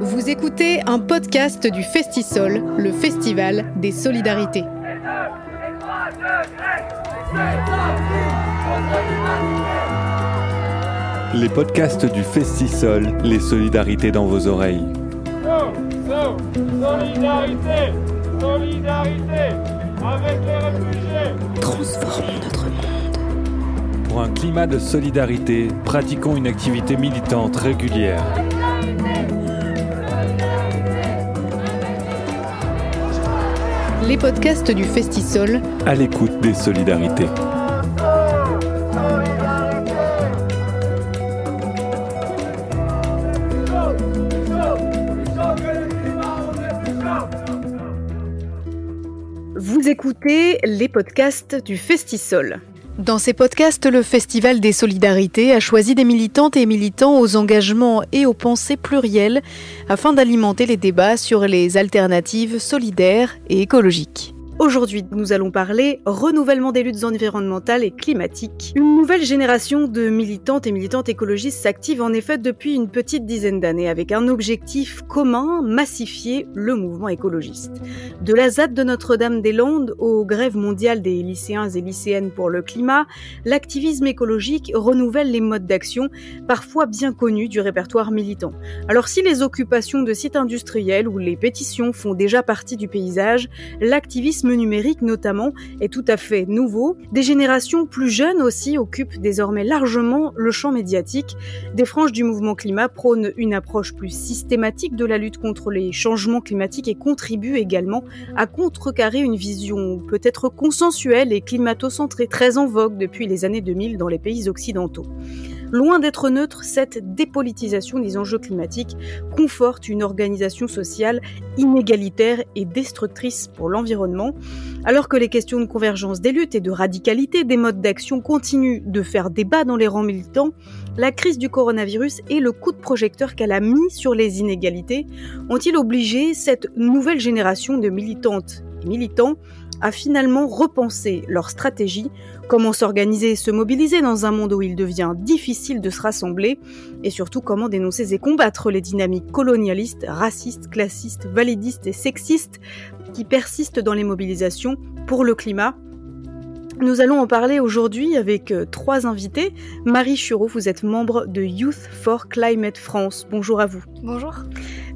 Vous écoutez un podcast du Festisol, le festival des solidarités. Les podcasts du Festisol, les solidarités dans vos oreilles. solidarité, solidarité avec les réfugiés. Transformons notre monde. Pour un climat de solidarité, pratiquons une activité militante régulière. Les podcasts du Festisol, À l'écoute des solidarités. Vous écoutez les podcasts du Festisol. Dans ces podcasts, le Festival des Solidarités a choisi des militantes et militants aux engagements et aux pensées plurielles afin d'alimenter les débats sur les alternatives solidaires et écologiques. Aujourd'hui, nous allons parler renouvellement des luttes environnementales et climatiques. Une nouvelle génération de militantes et militantes écologistes s'active en effet depuis une petite dizaine d'années avec un objectif commun, massifier le mouvement écologiste. De la ZAD de Notre-Dame-des-Landes aux grèves mondiales des lycéens et lycéennes pour le climat, l'activisme écologique renouvelle les modes d'action, parfois bien connus du répertoire militant. Alors si les occupations de sites industriels ou les pétitions font déjà partie du paysage, l'activisme numérique notamment est tout à fait nouveau. Des générations plus jeunes aussi occupent désormais largement le champ médiatique. Des franges du mouvement climat prônent une approche plus systématique de la lutte contre les changements climatiques et contribuent également à contrecarrer une vision peut-être consensuelle et climato-centrée très en vogue depuis les années 2000 dans les pays occidentaux. Loin d'être neutre, cette dépolitisation des enjeux climatiques conforte une organisation sociale inégalitaire et destructrice pour l'environnement. Alors que les questions de convergence des luttes et de radicalité des modes d'action continuent de faire débat dans les rangs militants, la crise du coronavirus et le coup de projecteur qu'elle a mis sur les inégalités ont-ils obligé cette nouvelle génération de militantes et militants à finalement repenser leur stratégie, comment s'organiser et se mobiliser dans un monde où il devient difficile de se rassembler, et surtout comment dénoncer et combattre les dynamiques colonialistes, racistes, classistes, validistes et sexistes qui persistent dans les mobilisations pour le climat. Nous allons en parler aujourd'hui avec euh, trois invités. Marie Chureau, vous êtes membre de Youth for Climate France. Bonjour à vous. Bonjour.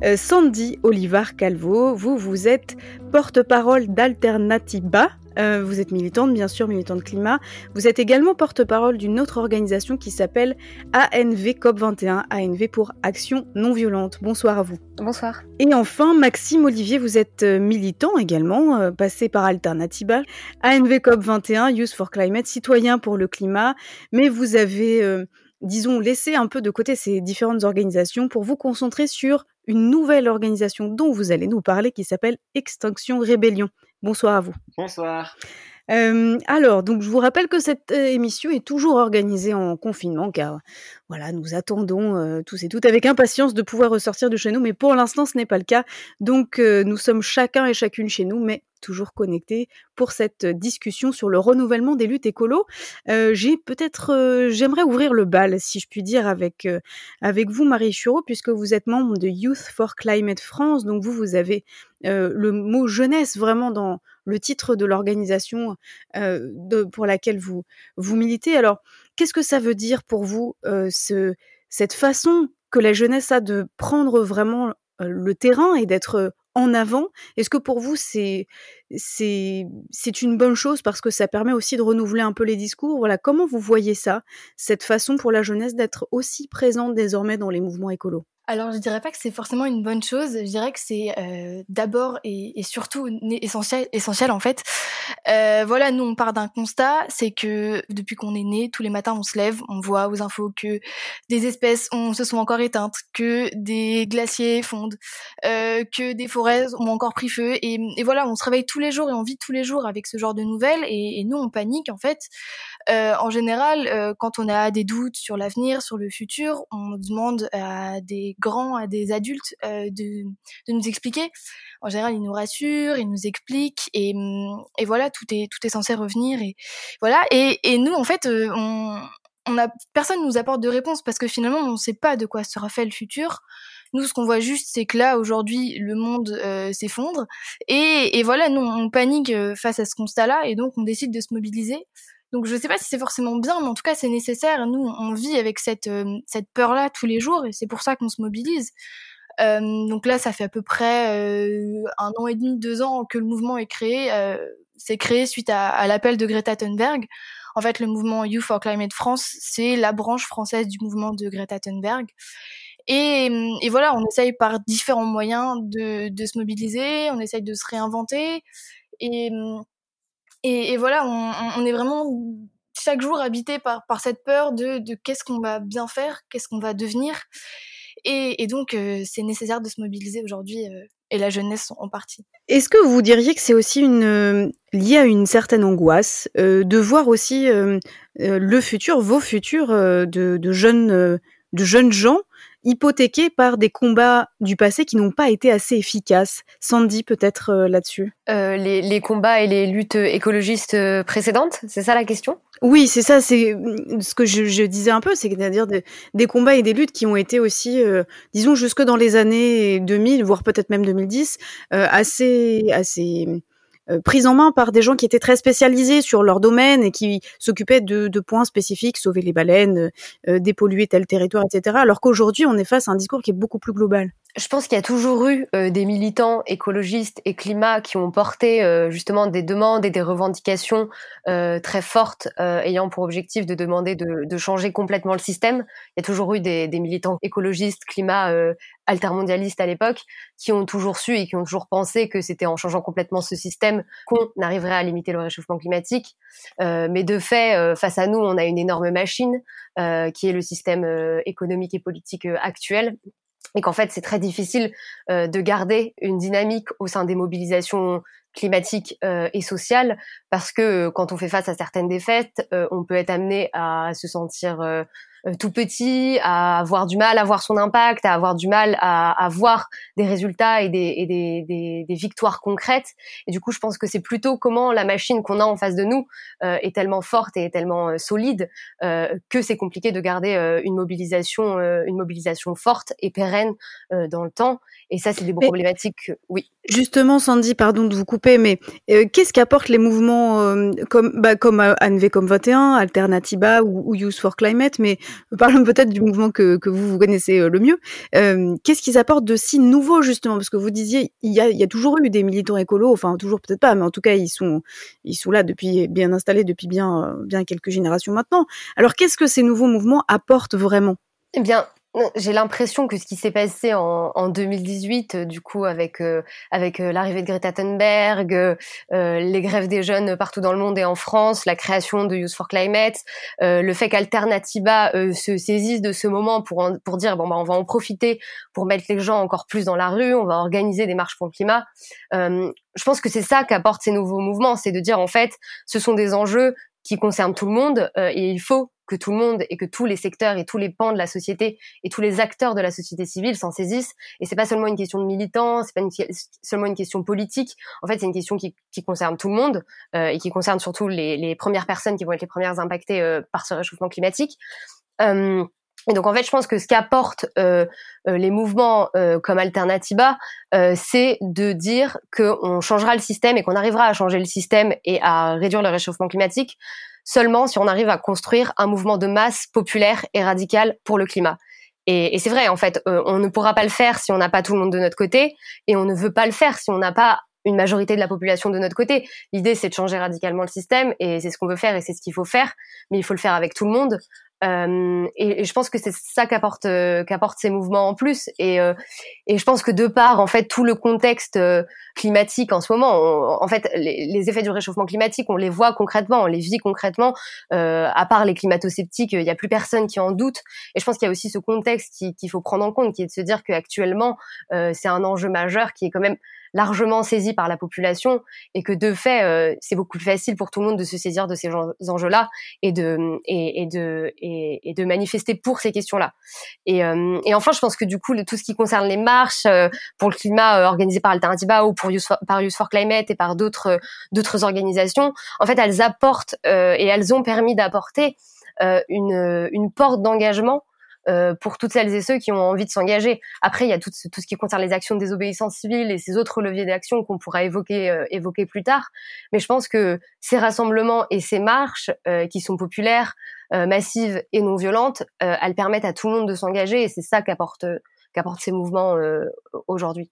Euh, Sandy Olivar Calvo, vous, vous êtes porte-parole d'Alternativa. Euh, vous êtes militante, bien sûr, militante climat. Vous êtes également porte-parole d'une autre organisation qui s'appelle ANV COP21, ANV pour Action Non Violente. Bonsoir à vous. Bonsoir. Et enfin, Maxime Olivier, vous êtes euh, militant également, euh, passé par Alternativa, ANV COP21, Youth for Climate, citoyen pour le climat, mais vous avez, euh, disons, laissé un peu de côté ces différentes organisations pour vous concentrer sur une nouvelle organisation dont vous allez nous parler qui s'appelle Extinction Rébellion. Bonsoir à vous. Bonsoir. Euh, alors, donc je vous rappelle que cette euh, émission est toujours organisée en confinement, car voilà, nous attendons euh, tous et toutes avec impatience de pouvoir ressortir de chez nous, mais pour l'instant ce n'est pas le cas. Donc nous sommes chacun et chacune chez nous, mais toujours connectés pour cette discussion sur le renouvellement des luttes écolo. J'ai peut-être, j'aimerais ouvrir le bal, si je puis dire, avec avec vous, Marie Chureau, puisque vous êtes membre de Youth for Climate France. Donc vous, vous avez le mot jeunesse vraiment dans le titre de l'organisation pour laquelle vous vous militez. Alors, qu'est-ce que ça veut dire pour vous ce, cette façon que la jeunesse a de prendre vraiment le terrain et d'être en avant. Est-ce que pour vous c'est c'est c'est une bonne chose parce que ça permet aussi de renouveler un peu les discours? Voilà, comment vous voyez ça, cette façon pour la jeunesse d'être aussi présente désormais dans les mouvements écolos? Alors, je dirais pas que c'est forcément une bonne chose. Je dirais que c'est euh, d'abord et, surtout essentiel, essentiel en fait. Euh, voilà, nous on part d'un constat, c'est que depuis qu'on est né, tous les matins on se lève, on voit aux infos que des espèces ont, se sont encore éteintes, que des glaciers fondent, euh, que des forêts ont encore pris feu. Et, et voilà, on se réveille tous les jours et on vit tous les jours avec ce genre de nouvelles. Et, et nous on panique en fait. Euh, en général, euh, quand on a des doutes sur l'avenir, sur le futur, on demande à des grands, à des adultes euh, de, de nous expliquer. En général, ils nous rassurent, ils nous expliquent, et, hum, et voilà, tout est tout est censé revenir. Et voilà. Et, nous, en fait, on on a personne nous apporte de réponse parce que finalement on ne sait pas de quoi sera fait le futur. Nous, ce qu'on voit juste, c'est que là aujourd'hui le monde s'effondre et, et, voilà, nous on panique face à ce constat-là et donc on décide de se mobiliser. Donc je sais pas si c'est forcément bien, mais en tout cas c'est nécessaire. Nous, on vit avec cette euh, cette peur-là tous les jours et c'est pour ça qu'on se mobilise. Euh, donc là, ça fait à peu près euh, un an et demi, deux ans que le mouvement est créé. c'est créé suite à, à l'appel de Greta Thunberg. En fait, le mouvement Youth for Climate France, c'est la branche française du mouvement de Greta Thunberg. Et, et, voilà, on essaye par différents moyens de, de, se mobiliser, on essaye de se réinventer. Et, et, voilà, on, est vraiment chaque jour habité par, cette peur de, qu'est-ce qu'on va bien faire, qu'est-ce qu'on va devenir. Et, donc, euh, c'est nécessaire de se mobiliser aujourd'hui, euh, et la jeunesse en partie. Est-ce que vous diriez que c'est aussi euh, lié à une certaine angoisse de voir aussi le futur, vos futurs de, jeunes, de jeunes gens hypothéqués par des combats du passé qui n'ont pas été assez efficaces. Sandy, peut-être euh, là-dessus euh, les, les, combats et les luttes écologistes euh, précédentes, c'est ça la question? Oui, c'est ça, c'est mm, ce que je, je disais un peu, c'est-à-dire de, des combats et des luttes qui ont été aussi, euh, disons, jusque dans les années 2000, voire peut-être même 2010, euh, assez, assez prise en main par des gens qui étaient très spécialisés sur leur domaine et qui s'occupaient de, de, points spécifiques, sauver les baleines, euh, dépolluer tel territoire, etc. Alors qu'aujourd'hui, on est face à un discours qui est beaucoup plus global je pense qu'il y a toujours eu euh, des militants écologistes et climat qui ont porté euh, justement des demandes et des revendications euh, très fortes ayant pour objectif de demander de, de, changer complètement le système. Il y a toujours eu des, des militants écologistes, climat altermondialistes à l'époque qui ont toujours su et qui ont toujours pensé que c'était en changeant complètement ce système qu'on arriverait à limiter le réchauffement climatique. mais de fait, face à nous, on a une énorme machine qui est le système économique et politique actuel et qu'en fait c'est très difficile euh, de garder une dynamique au sein des mobilisations climatiques euh, et sociales parce que euh, quand on fait face à certaines défaites, on peut être amené à se sentir euh, tout petit, à avoir du mal à voir son impact, à avoir du mal à, à voir des résultats et, des, et des, des, des, victoires concrètes. Et du coup, je pense que c'est plutôt comment la machine qu'on a en face de nous euh, est tellement forte et tellement euh, solide euh, que c'est compliqué de garder euh, une mobilisation, une mobilisation forte et pérenne dans le temps. Et ça, c'est des problématiques. Oui. Justement, Sandy, pardon de vous couper, mais qu'est-ce qu'apportent les mouvements comme bah, comme ANV comme 21, Alternativa ou, ou Youth for Climate, mais parlons peut-être du mouvement que, vous, vous connaissez euh, le mieux. Euh, Qu'est-ce qu'ils apportent de si nouveau justement? Parce que vous disiez, il y a, il y a toujours eu des militants écolos, enfin toujours peut-être pas, mais en tout cas ils sont, ils sont là depuis bien installés depuis bien, euh, bien quelques générations maintenant. Alors qu'est-ce que ces nouveaux mouvements apportent vraiment? Eh bien, j'ai l'impression que ce qui s'est passé en, en 2018, euh, du coup, avec euh, avec euh, l'arrivée de Greta Thunberg, les grèves des jeunes partout dans le monde et en France, la création de Youth for Climate, le fait qu'Alternativa se saisisse de ce moment pour pour dire bon bah on va en profiter pour mettre les gens encore plus dans la rue, on va organiser des marches pour le climat. je pense que c'est ça qu'apportent ces nouveaux mouvements, c'est de dire en fait, ce sont des enjeux qui concernent tout le monde et il faut que tout le monde et que tous les secteurs et tous les pans de la société et tous les acteurs de la société civile s'en saisissent. Et c'est pas seulement une question de militants, c'est pas seulement une question politique. En fait, c'est une question qui, qui, concerne tout le monde euh, et qui concerne surtout les, les, premières personnes qui vont être les premières impactées euh, par ce réchauffement climatique. Euh, et donc en fait, je pense que ce qu'apportent euh, euh les mouvements euh, comme Alternativa, euh, c'est de dire qu'on changera le système et qu'on arrivera à changer le système et à réduire le réchauffement climatique seulement si on arrive à construire un mouvement de masse populaire et radical pour le climat. Et, c'est vrai, en fait, euh, on ne pourra pas le faire si on n'a pas tout le monde de notre côté, et on ne veut pas le faire si on n'a pas une majorité de la population de notre côté. L'idée, c'est de changer radicalement le système, et c'est ce qu'on veut faire, et c'est ce qu'il faut faire, mais il faut le faire avec tout le monde. Euh, et, je pense que c'est ça qu'apporte euh, qu'apporte ces mouvements en plus. Et, euh, et je pense que de part en fait tout le contexte euh, climatique en ce moment, en fait les, les, effets du réchauffement climatique, on les voit concrètement, on les vit concrètement. à part les climato-sceptiques, il n'y a plus personne qui en doute. Et je pense qu'il y a aussi ce contexte qu'il faut prendre en compte, qui est de se dire qu'actuellement c'est un enjeu majeur qui est quand même largement saisi par la population et que de fait, euh, c'est beaucoup plus facile pour tout le monde de se saisir de ces enjeux-là et de et, et de et, et, de manifester pour ces questions-là. Et, euh, et, enfin, je pense que du coup, tout ce qui concerne les marches euh, pour le climat organisées par Alternativa ou pour Youth for, par Youth for Climate et par d'autres d'autres organisations, en fait, elles apportent et elles ont permis d'apporter une, une porte d'engagement euh, pour toutes celles et ceux qui ont envie de s'engager. Après, il y a tout ce, tout ce qui concerne les actions de désobéissance civile et ces autres leviers d'action qu'on pourra évoquer, euh, évoquer plus tard. Mais je pense que ces rassemblements et ces marches euh, qui sont populaires, massives et non violentes, elles permettent à tout le monde de s'engager et c'est ça qu'apportent qu'apportent ces mouvements aujourd'hui.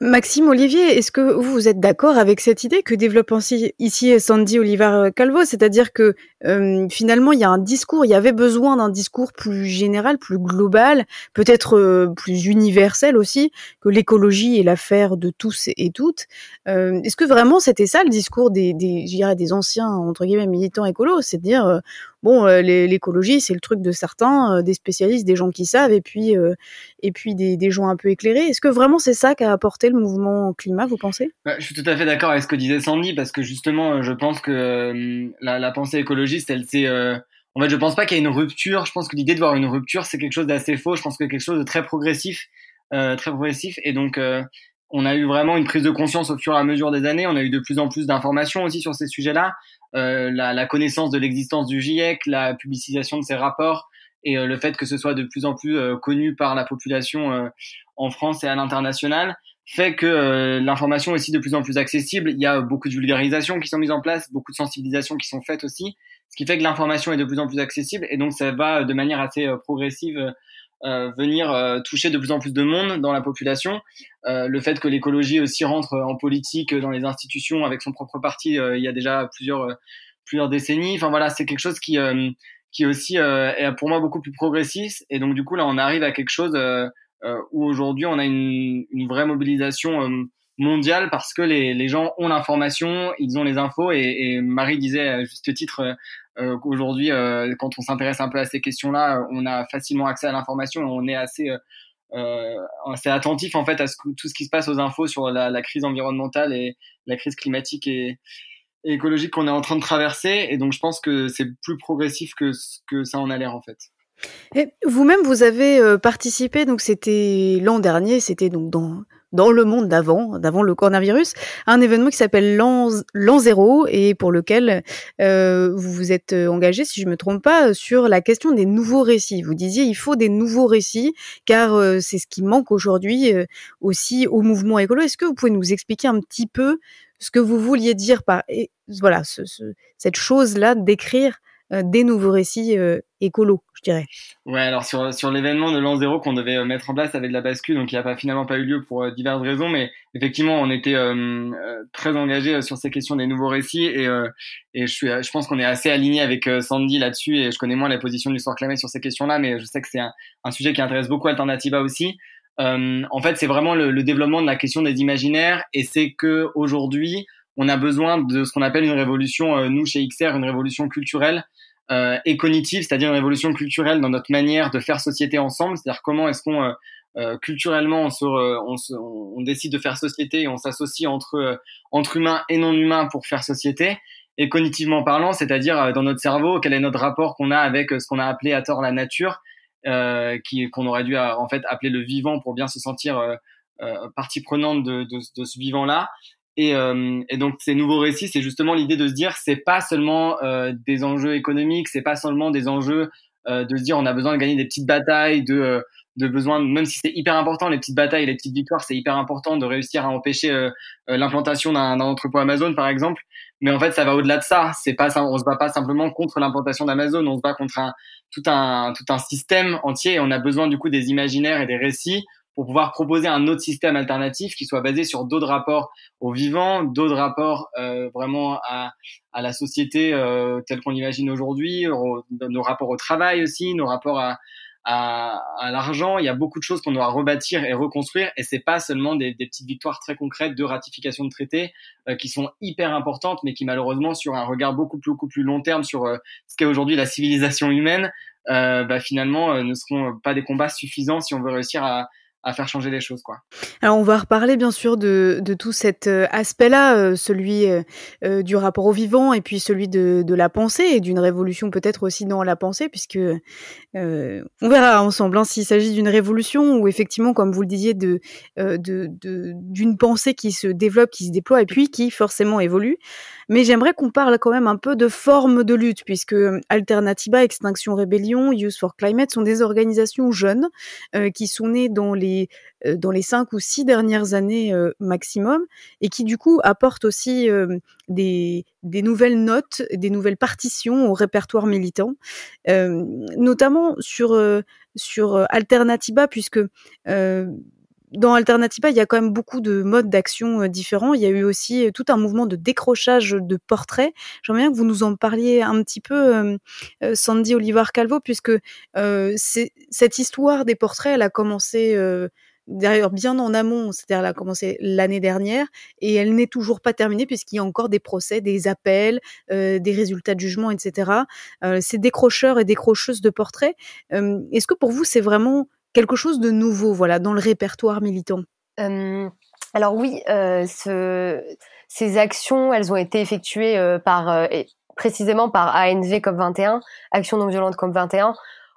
Maxime Olivier, est-ce que vous êtes d'accord avec cette idée que développe ici Sandy Oliver Calvo, c'est-à-dire que euh, finalement il y a un discours, il y avait besoin d'un discours plus général, plus global, peut-être euh, plus universel aussi, que l'écologie est l'affaire de tous et toutes. Euh, est-ce que vraiment c'était ça le discours des, des, des anciens entre guillemets militants écolos, c'est à dire bon, euh, l'écologie, c'est le truc de certains, euh, des spécialistes, des gens qui savent, et puis, euh, et puis des, gens un peu éclairés. Est-ce que vraiment c'est ça qu'a apporté le mouvement climat, vous pensez? Bah, Je suis tout à fait d'accord avec ce que disait Sandy, parce que justement, je pense que la, pensée écologiste, elle c'est en fait, je pense pas qu'il y ait une rupture. Je pense que l'idée de voir une rupture, c'est quelque chose d'assez faux. Je pense que quelque chose de très progressif, très progressif. Et donc, on a eu vraiment une prise de conscience au fur et à mesure des années. On a eu de plus en plus d'informations aussi sur ces sujets-là. Euh, la, la, connaissance de l'existence du GIEC, la publicisation de ces rapports et euh, le fait que ce soit de plus en plus euh, connu par la population en France et à l'international fait que l'information est aussi de plus en plus accessible. Il y a beaucoup de vulgarisation qui sont mises en place, beaucoup de sensibilisation qui sont faites aussi, ce qui fait que l'information est de plus en plus accessible et donc ça va de manière assez progressive euh, venir euh, toucher de plus en plus de monde dans la population. Euh, le fait que l'écologie aussi rentre en politique dans les institutions avec son propre parti il y a déjà plusieurs plusieurs décennies. Enfin voilà, c'est quelque chose qui qui aussi est pour moi beaucoup plus progressiste. Et donc du coup là, on arrive à quelque chose où aujourd'hui on a une, une vraie mobilisation mondiale parce que les, les gens ont l'information, ils ont les infos. Et, et, Marie disait à juste titre euh, qu'aujourd'hui, euh, quand on s'intéresse un peu à ces questions-là, on a facilement accès à l'information et on est assez euh, attentif en fait à tout ce qui se passe aux infos sur la, la crise environnementale et la crise climatique et, écologique qu'on est en train de traverser. Et donc, je pense que c'est plus progressif que que ça en a l'air en fait. Vous-même, vous avez participé, donc c'était l'an dernier, c'était donc dans dans le monde d'avant, d'avant le coronavirus, un événement qui s'appelle l'an zéro et pour lequel euh, vous vous êtes euh, engagé, si je me trompe pas, sur la question des nouveaux récits. Vous disiez il faut des nouveaux récits car euh, c'est ce qui manque aujourd'hui aussi au mouvement écolo. Est-ce que vous pouvez nous expliquer un petit peu ce que vous vouliez dire par et, voilà ce, ce, cette chose là d'écrire des nouveaux récits euh, écolos, je dirais. Ouais, alors sur, sur l'événement de l'an zéro qu'on devait euh, mettre en place avec la bascule, donc il n'a pas finalement pas eu lieu pour diverses raisons, mais effectivement on était très engagé sur ces questions des nouveaux récits et, et je, suis, je pense qu'on est assez aligné avec Sandy là-dessus et je connais moins la position du Soir Clamé sur ces questions-là, mais je sais que c'est un, un, sujet qui intéresse beaucoup Alternativa aussi. en fait, c'est vraiment le, le, développement de la question des imaginaires et c'est que aujourd'hui on a besoin de ce qu'on appelle une révolution, nous chez XR, une révolution culturelle euh, et cognitive, c'est-à-dire une révolution culturelle dans notre manière de faire société ensemble, c'est-à-dire comment est-ce qu'on euh, euh culturellement on, se, on, se, on, décide de faire société et on s'associe entre euh, entre humains et non humains pour faire société. Et cognitivement parlant, c'est-à-dire dans notre cerveau quel est notre rapport qu'on a avec ce qu'on a appelé à tort la nature, euh, qu'on aurait dû en fait appeler le vivant pour bien se sentir partie prenante de, de, de ce vivant là et, euh, et, donc ces nouveaux récits, c'est justement l'idée de se dire, c'est pas seulement euh, des enjeux économiques, c'est pas seulement des enjeux euh, de se dire on a besoin de gagner des petites batailles, de, euh, de besoin, même si c'est hyper important les petites batailles, les petites victoires, c'est hyper important de réussir à empêcher euh, l'implantation d'un entrepôt Amazon par exemple. Mais en fait, ça va au-delà de ça. C'est pas, on se bat pas simplement contre l'implantation d'Amazon, on se bat contre un, tout un tout un système entier. Et on a besoin du coup des imaginaires et des récits pour pouvoir proposer un autre système alternatif qui soit basé sur d'autres rapports au vivant, d'autres rapports euh, vraiment à, à, la société euh, telle qu'on l'imagine aujourd'hui, nos rapports au travail aussi, nos rapports à, à, à l'argent. Il y a beaucoup de choses qu'on doit rebâtir et reconstruire, et c'est pas seulement des, des, petites victoires très concrètes de ratification de traités euh, qui sont hyper importantes, mais qui malheureusement sur un regard beaucoup plus, beaucoup plus long terme sur euh, ce qu'est aujourd'hui la civilisation humaine, euh, bah, finalement ne seront pas des combats suffisants si on veut réussir à à faire changer les choses quoi. Alors on va reparler bien sûr de, de tout cet euh, aspect-là, euh, celui euh, du rapport au vivant et puis celui de, de la pensée et d'une révolution peut-être aussi dans la pensée puisque on verra ensemble hein, s'il s'agit d'une révolution ou effectivement comme vous le disiez de d'une de, pensée qui se développe, qui se déploie et puis qui forcément évolue. Mais j'aimerais qu'on parle quand même un peu de forme de lutte, puisque Alternativa, Extinction Rébellion, Youth for Climate sont des organisations jeunes qui sont nées dans les dans les cinq ou six dernières années maximum, et qui du coup apportent aussi des, des nouvelles notes, des nouvelles partitions au répertoire militant, notamment sur sur Alternativa, puisque dans Alternativa, il y a quand même beaucoup de modes d'action euh, différents. Il y a eu aussi euh, tout un mouvement de décrochage de portraits. J'aimerais bien que vous nous en parliez un petit peu, euh, Sandy Olivar Calvo, puisque cette histoire des portraits, elle a commencé d'ailleurs bien en amont, c'est-à-dire elle a commencé l'année dernière et elle n'est toujours pas terminée puisqu'il y a encore des procès, des appels, des résultats de jugement, etc. Euh, ces décrocheurs et décrocheuses de portraits, est-ce que pour vous c'est vraiment quelque chose de nouveau, voilà, dans le répertoire militant? Euh, Alors oui, euh, ce, ces actions, elles ont été effectuées euh, par précisément par ANV COP21, Action non violente COP21.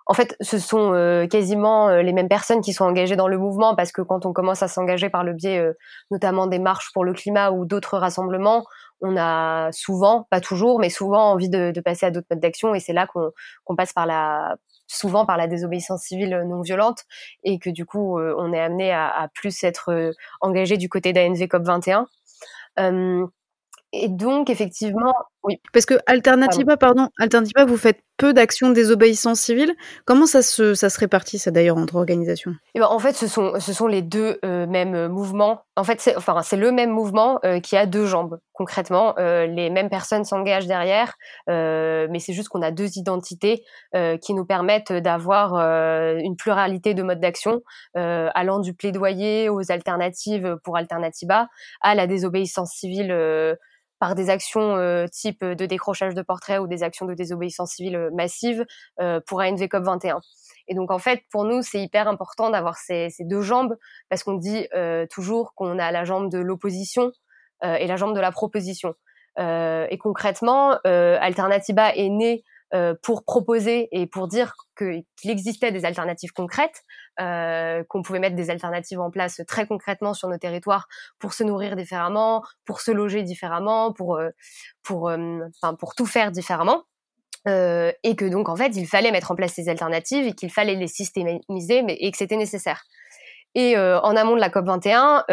En fait, ce sont quasiment les mêmes personnes qui sont engagées dans le mouvement parce que quand on commence à s'engager par le biais notamment des marches pour le climat ou d'autres rassemblements, on a souvent, pas toujours, mais souvent envie de, passer à d'autres modes d'action et c'est là qu'on passe par la souvent par la désobéissance civile non violente et que du coup euh, on est amené à, à plus être euh, engagé du côté d'ANV COP 21. Et donc, effectivement, oui. Parce que Alternativa, pardon, Alternativa, vous faites peu d'actions de désobéissance civile. Comment ça se, ça se répartit, ça d'ailleurs, entre organisations? Et eh ben, En fait, ce sont, ce sont les deux euh, mêmes mouvements. En fait, c'est enfin, le même mouvement euh, qui a deux jambes. Concrètement, euh, les mêmes personnes s'engagent derrière, mais c'est juste qu'on a deux identités qui nous permettent d'avoir une pluralité de modes d'action, allant du plaidoyer aux alternatives pour Alternativa à la désobéissance civile par des actions euh, type de décrochage de portraits ou des actions de désobéissance civile euh, massive euh, pour ANV COP 21. Et donc en fait, pour nous, c'est hyper important d'avoir ces, ces, deux jambes parce qu'on dit toujours qu'on a la jambe de l'opposition et la jambe de la proposition. et concrètement, Alternativa est née euh, pour proposer et pour dire qu'il existait des alternatives concrètes, euh, qu'on pouvait mettre des alternatives en place très concrètement sur nos territoires pour se nourrir différemment, pour se loger différemment, pour euh, pour euh, enfin pour tout faire différemment. Euh, et que donc en fait il fallait mettre en place ces alternatives et qu'il fallait les systémiser mais et que c'était nécessaire. Et en amont de la COP 21,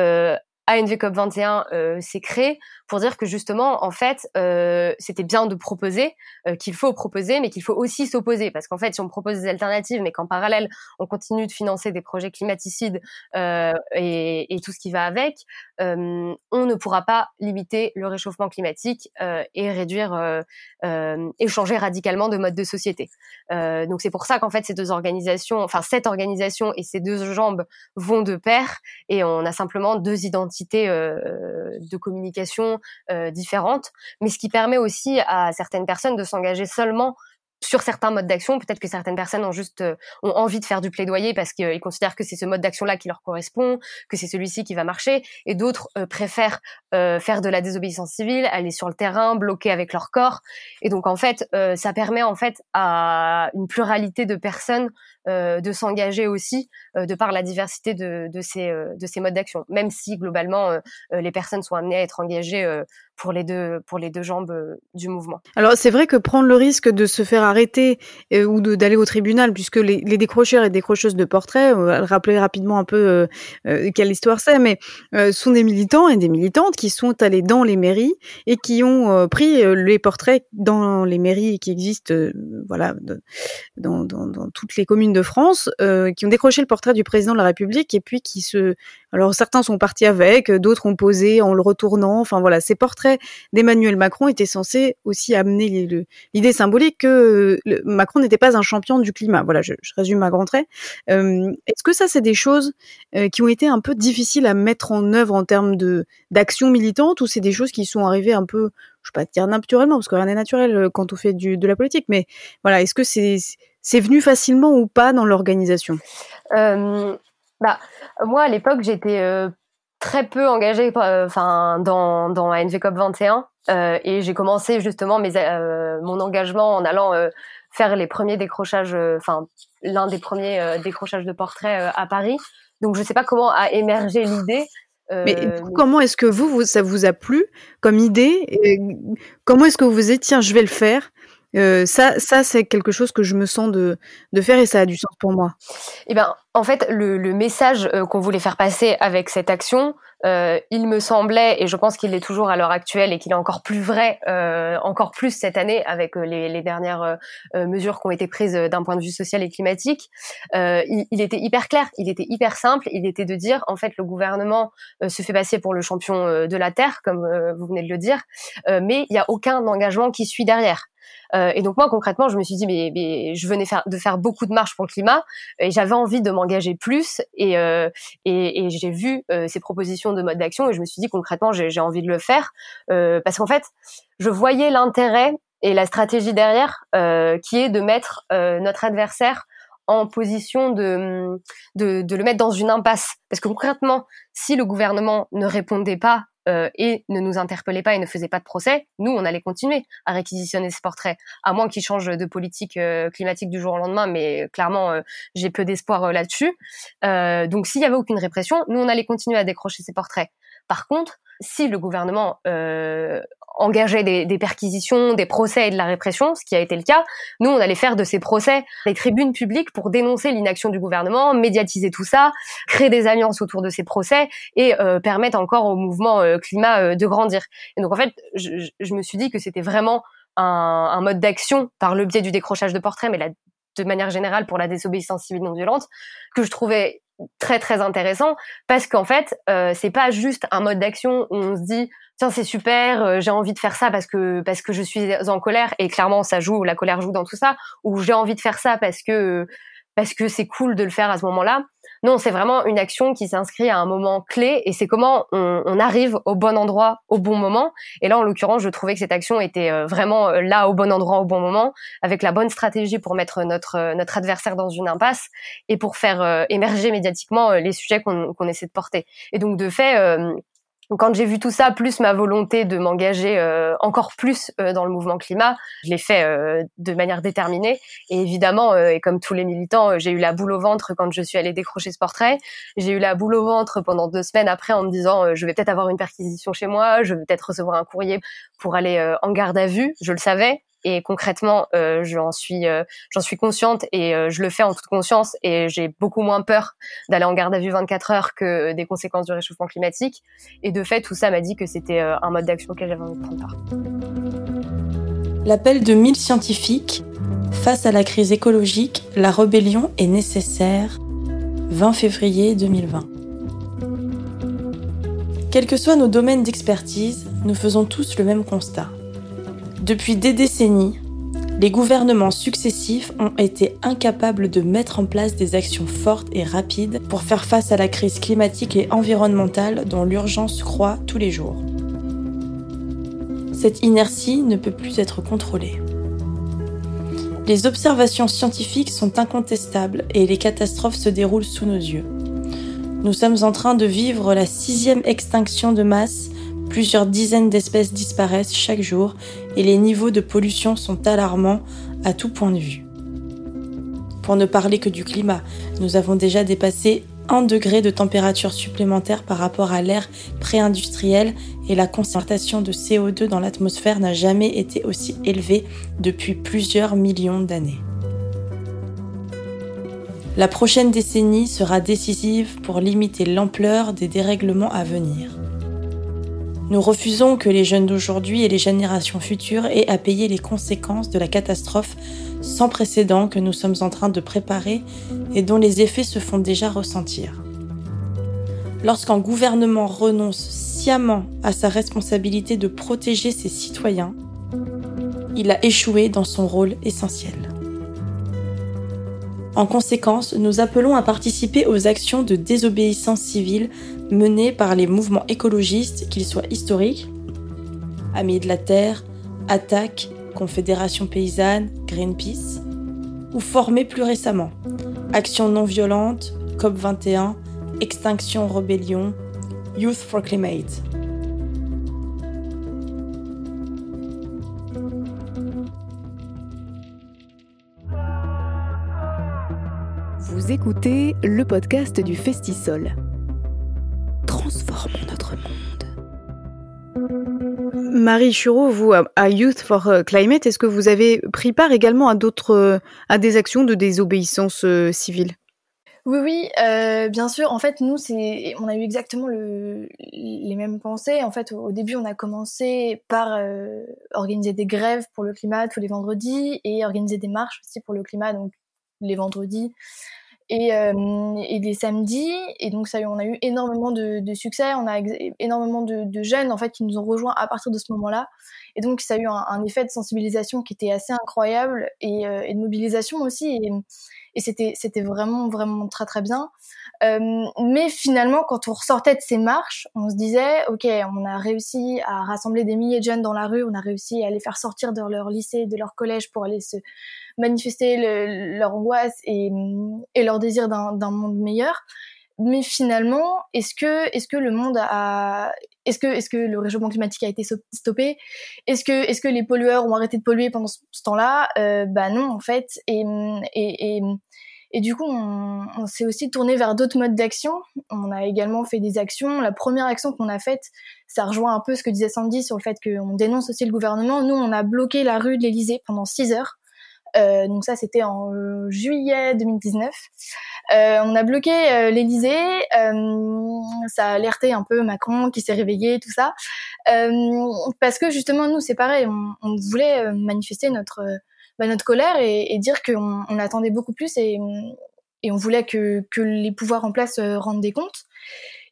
ANV COP 21 euh, s'est créé pour dire que justement, en fait, euh, c'était bien de proposer, euh, qu'il faut proposer, mais qu'il faut aussi s'opposer. Parce qu'en fait, si on propose des alternatives, mais qu'en parallèle, on continue de financer des projets climaticides et, et, tout ce qui va avec, on ne pourra pas limiter le réchauffement climatique et réduire et changer radicalement de mode de société. donc c'est pour ça qu'en fait, ces deux organisations, enfin cette organisation et ces deux jambes vont de pair et on a simplement deux identités euh, de communication euh, différentes, mais ce qui permet aussi à certaines personnes de s'engager seulement sur certains modes d'action, peut-être que certaines personnes ont juste euh, ont envie de faire du plaidoyer parce qu'ils considèrent que c'est ce mode d'action-là qui leur correspond, que c'est celui-ci qui va marcher, et d'autres préfèrent faire de la désobéissance civile, aller sur le terrain, bloquer avec leur corps. Et donc en fait, ça permet en fait à une pluralité de personnes euh, de s'engager aussi euh, de par la diversité de, de ces, euh, de ces modes d'action, même si globalement les personnes sont amenées à être engagées pour les deux pour les deux jambes du mouvement. Alors c'est vrai que prendre le risque de se faire arrêter ou d'aller au tribunal, puisque les, décrocheurs et décrocheuses de portraits, on va rappeler rapidement un peu quelle histoire c'est, mais sont des militants et des militantes qui sont allés dans les mairies et qui ont pris les portraits dans les mairies qui existent, voilà, dans, dans, dans toutes les communes de de France euh, qui ont décroché le portrait du président de la République et puis qui se alors certains sont partis avec, d'autres ont posé en le retournant. Enfin voilà, ces portraits d'Emmanuel Macron étaient censés aussi amener l'idée symbolique que Macron n'était pas un champion du climat. Voilà, je, résume à grands traits. Euh, est-ce que ça, c'est des choses euh, qui ont été un peu difficiles à mettre en œuvre en termes de d'action militante ou c'est des choses qui sont arrivées un peu, je vais pas dire naturellement parce que rien n'est naturel quand on fait du, de la politique, mais voilà, est-ce que c'est c'est venu facilement ou pas dans l'organisation? Euh, bah, Moi, à l'époque, j'étais euh, très peu engagée euh, enfin, dans, dans ANVCOP 21 euh, et j'ai commencé justement mes, mon engagement en allant faire les premiers décrochages, enfin l'un des premiers décrochages de portraits à Paris. Donc je ne sais pas comment a émergé l'idée, mais comment est-ce que vous, ça vous a plu comme idée? Comment est-ce que vous vous êtes tiens, je vais le faire? Ça, ça c'est quelque chose que je me sens de, de faire et ça a du sens pour moi. Eh ben, en fait, le, le message qu'on voulait faire passer avec cette action, euh, il me semblait, et je pense qu'il est toujours à l'heure actuelle et qu'il est encore plus vrai, euh, encore plus cette année avec les, les, dernières mesures qui ont été prises d'un point de vue social et climatique, il, il, était hyper clair, il était hyper simple, il était de dire, en fait, le gouvernement se fait passer pour le champion de la Terre, comme vous venez de le dire, mais il n'y a aucun engagement qui suit derrière. Euh, et donc moi concrètement, je me suis dit mais, je venais faire, de faire beaucoup de marches pour le climat et j'avais envie de m'engager plus et, euh, et, et j'ai vu euh, ces propositions de mode d'action et je me suis dit concrètement j'ai envie de le faire euh, parce qu'en fait je voyais l'intérêt et la stratégie derrière qui est de mettre notre adversaire en position de, de, de, le mettre dans une impasse. Parce que concrètement, si le gouvernement ne répondait pas euh, et ne nous interpellait pas et ne faisait pas de procès, nous, on allait continuer à réquisitionner ces portraits, à moins qu'ils changent de politique euh, climatique du jour au lendemain, mais clairement, euh, j'ai peu d'espoir là-dessus. donc, s'il y avait aucune répression, nous, on allait continuer à décrocher ces portraits. Par contre, si le gouvernement euh, engageait des, des, perquisitions, des procès et de la répression, ce qui a été le cas, nous, on allait faire de ces procès les tribunes publiques pour dénoncer l'inaction du gouvernement, médiatiser tout ça, créer des alliances autour de ces procès et euh, permettre encore au mouvement euh, climat de grandir. Et donc, en fait, je, je me suis dit que c'était vraiment un, mode d'action par le biais du décrochage de portraits, mais de manière générale pour la désobéissance civile non violente, que je trouvais très très intéressant parce qu'en fait euh, c'est pas juste un mode d'action où on se dit tiens c'est super euh, j'ai envie de faire ça parce que parce que je suis en colère et clairement ça joue la colère joue dans tout ça ou j'ai envie de faire ça parce que parce que c'est cool de le faire à ce moment-là. Non, c'est vraiment une action qui s'inscrit à un moment clé et c'est comment on, arrive au bon endroit au bon moment. Et là, en l'occurrence, je trouvais que cette action était euh, vraiment euh, là au bon endroit au bon moment, avec la bonne stratégie pour mettre notre euh, notre adversaire dans une impasse et pour faire émerger médiatiquement les sujets qu'on essaie de porter. Et donc, de fait, quand j'ai vu tout ça, plus ma volonté de m'engager euh, encore plus euh, dans le mouvement climat, je l'ai fait euh, de manière déterminée. Et évidemment, et comme tous les militants, j'ai eu la boule au ventre quand je suis allée décrocher ce portrait. J'ai eu la boule au ventre pendant deux semaines après en me disant, je vais peut-être avoir une perquisition chez moi, je vais peut-être recevoir un courrier pour aller en garde à vue. Je le savais, et concrètement euh, j'en suis euh, j'en suis consciente et euh, je le fais en toute conscience et j'ai beaucoup moins peur d'aller en garde à vue 24 heures que des conséquences du réchauffement climatique et de fait tout ça m'a dit que c'était un mode d'action auquel j'avais envie de prendre part. L'appel de mille scientifiques face à la crise écologique, la rébellion est nécessaire. 20 février 2020. Quels que soient nos domaines d'expertise, nous faisons tous le même constat. Depuis des décennies, les gouvernements successifs ont été incapables de mettre en place des actions fortes et rapides pour faire face à la crise climatique et environnementale dont l'urgence croît tous les jours. Cette inertie ne peut plus être contrôlée. Les observations scientifiques sont incontestables et les catastrophes se déroulent sous nos yeux. Nous sommes en train de vivre la sixième extinction de masse Plusieurs dizaines d'espèces disparaissent chaque jour et les niveaux de pollution sont alarmants à tout point de vue. Pour ne parler que du climat, nous avons déjà dépassé 1 degré de température supplémentaire par rapport à l'ère pré-industrielle et la concentration de CO2 dans l'atmosphère n'a jamais été aussi élevée depuis plusieurs millions d'années. La prochaine décennie sera décisive pour limiter l'ampleur des dérèglements à venir. Nous refusons que les jeunes d'aujourd'hui et les générations futures aient à payer les conséquences de la catastrophe sans précédent que nous sommes en train de préparer et dont les effets se font déjà ressentir. Lorsqu'un gouvernement renonce sciemment à sa responsabilité de protéger ses citoyens, il a échoué dans son rôle essentiel. En conséquence, nous appelons à participer aux actions de désobéissance civile menés par les mouvements écologistes, qu'ils soient historiques, Amis de la Terre, Attaque, Confédération paysanne, Greenpeace, ou formés plus récemment, Action non violente, COP21, Extinction Rebellion, Youth for Climate. Vous écoutez le podcast du Festisol Marie Chureau, vous, à Youth for Climate, est-ce que vous avez pris part également à d'autres, à des actions de désobéissance civile? Oui, oui, euh, bien sûr. En fait, nous, on a eu exactement le, les mêmes pensées. En fait, au, début, on a commencé par euh, organiser des grèves pour le climat tous les vendredis et organiser des marches aussi pour le climat, donc les vendredis et, euh, et les samedis. Et donc, ça, on a eu énormément de, de succès. On a énormément de, de, jeunes en fait qui nous ont rejoints à partir de ce moment-là. Et donc, ça a eu un, un effet de sensibilisation qui était assez incroyable et, et de mobilisation aussi. Et, et c'était c'était vraiment vraiment très très bien. Euh, mais finalement, quand on ressortait de ces marches, on se disait, ok, on a réussi à rassembler des milliers de jeunes dans la rue, on a réussi à les faire sortir de leur lycée, de leur collège pour aller se manifester leur angoisse et, et leur désir d'un monde meilleur mais finalement, est-ce que, est-ce que le monde a, est-ce que, est-ce que le réchauffement climatique a été stoppé? Est-ce que, est-ce que les pollueurs ont arrêté de polluer pendant ce, temps-là? Euh, Bah non, en fait. Et, et, et, et du coup, on, on s'est aussi tourné vers d'autres modes d'action. On a également fait des actions. La première action qu'on a faite, ça rejoint un peu ce que disait Sandy sur le fait qu'on dénonce aussi le gouvernement. Nous, on a bloqué la rue de l'Élysée pendant six heures. Euh, donc ça, c'était en juillet 2019. Euh, on a bloqué euh. Euh, ça a alerté un peu Macron qui s'est réveillé, tout ça, parce que justement nous, c'est pareil. On, voulait manifester notre bah, notre colère et, dire qu'on on attendait beaucoup plus et, on voulait que, les pouvoirs en place rendent des comptes.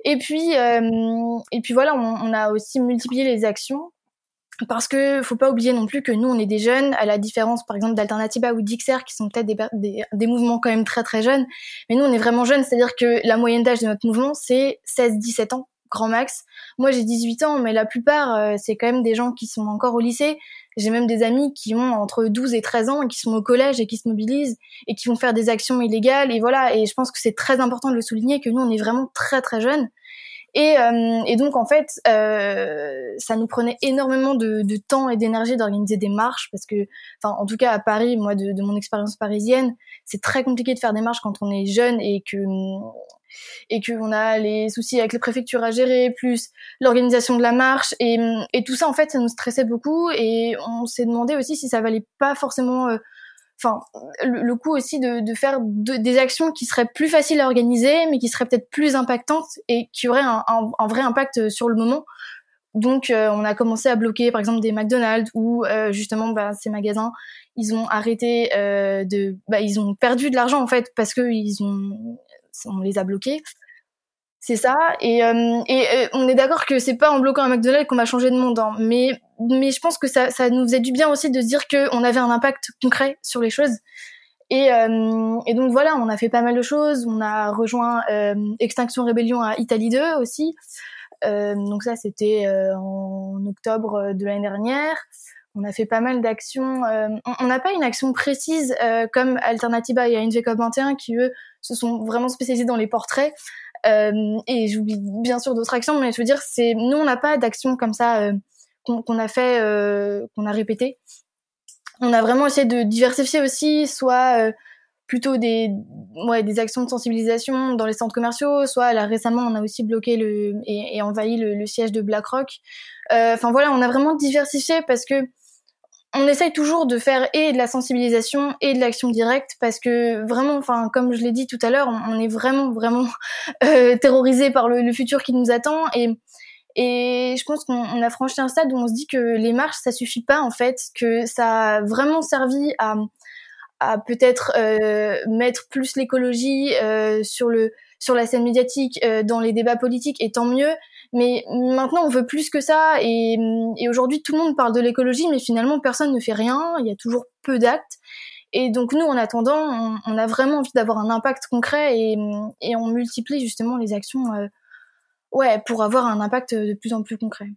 Et puis, et puis voilà, on, a aussi multiplié les actions parce que faut pas oublier non plus que nous on est des jeunes à la différence par exemple d'Alternativa ou d'Ixer qui sont peut-être des, des, mouvements quand même très très jeunes. Mais nous on est vraiment jeunes c'est-à-dire que la moyenne d'âge de notre mouvement c'est 16-17 ans grand max. Moi j'ai 18 ans mais la plupart euh, c'est quand même des gens qui sont encore au lycée. J'ai même des amis qui ont entre 12 et 13 ans et qui sont au collège et qui se mobilisent et qui vont faire des actions illégales et voilà. Et je pense que c'est très important de le souligner que nous on est vraiment très très jeunes et, euh, et, donc en fait, euh, ça nous prenait énormément de, temps et d'énergie d'organiser des marches parce que, enfin, en tout cas à Paris, moi de, de mon expérience parisienne, c'est très compliqué de faire des marches quand on est jeune et que et qu'on a les soucis avec les préfectures à gérer, plus l'organisation de la marche. Et, et tout ça en fait, ça nous stressait beaucoup et on s'est demandé aussi si ça valait pas forcément euh, enfin le, coup aussi de, de faire des actions qui seraient plus faciles à organiser mais qui seraient peut-être plus impactantes et qui auraient un, un, vrai impact sur le moment. Donc euh, on a commencé à bloquer par exemple des McDonald's où euh, justement bah, ces magasins. Ils ont arrêté euh, de bah, ils ont perdu de l'argent en fait parce que ils ont on les a bloqués c'est ça. Et, euh, et euh, on est d'accord que c'est pas en bloquant un McDonald's qu'on va changer de monde. Hein. Mais, mais je pense que ça, ça nous faisait du bien aussi de se dire qu'on avait un impact concret sur les choses. Et, euh, et, donc voilà, on a fait pas mal de choses. On a rejoint euh, Extinction Rébellion à Italie 2 aussi. Euh, donc ça, c'était en octobre de l'année dernière. On a fait pas mal d'actions. on n'a pas une action précise comme Alternativa et INVCOP 21 qui, eux, se sont vraiment spécialisés dans les portraits. Euh, et j'oublie bien sûr d'autres actions, mais je veux dire, c'est nous on n'a pas d'action comme ça euh, qu'on a fait, euh, qu'on a répété. On a vraiment essayé de diversifier aussi, soit plutôt des ouais, des actions de sensibilisation dans les centres commerciaux, soit là récemment on a aussi bloqué le et, envahi le, siège de BlackRock. Enfin voilà, on a vraiment diversifié parce que on essaye toujours de faire et de la sensibilisation et de l'action directe parce que vraiment, enfin, comme je l'ai dit tout à l'heure, on, est vraiment, vraiment euh, terrorisé par le, futur qui nous attend et je pense qu'on a franchi un stade où on se dit que les marches, ça suffit pas en fait, que ça a vraiment servi à, à peut-être euh, mettre plus l'écologie euh, sur le sur la scène médiatique, euh, dans les débats politiques, et tant mieux. Mais maintenant, on veut plus que ça. Et, aujourd'hui, tout le monde parle de l'écologie, mais finalement, personne ne fait rien. Il y a toujours peu d'actes. Et donc, nous, en attendant, on, a vraiment envie d'avoir un impact concret et, on multiplie justement les actions euh, ouais, pour avoir un impact de plus en plus concret.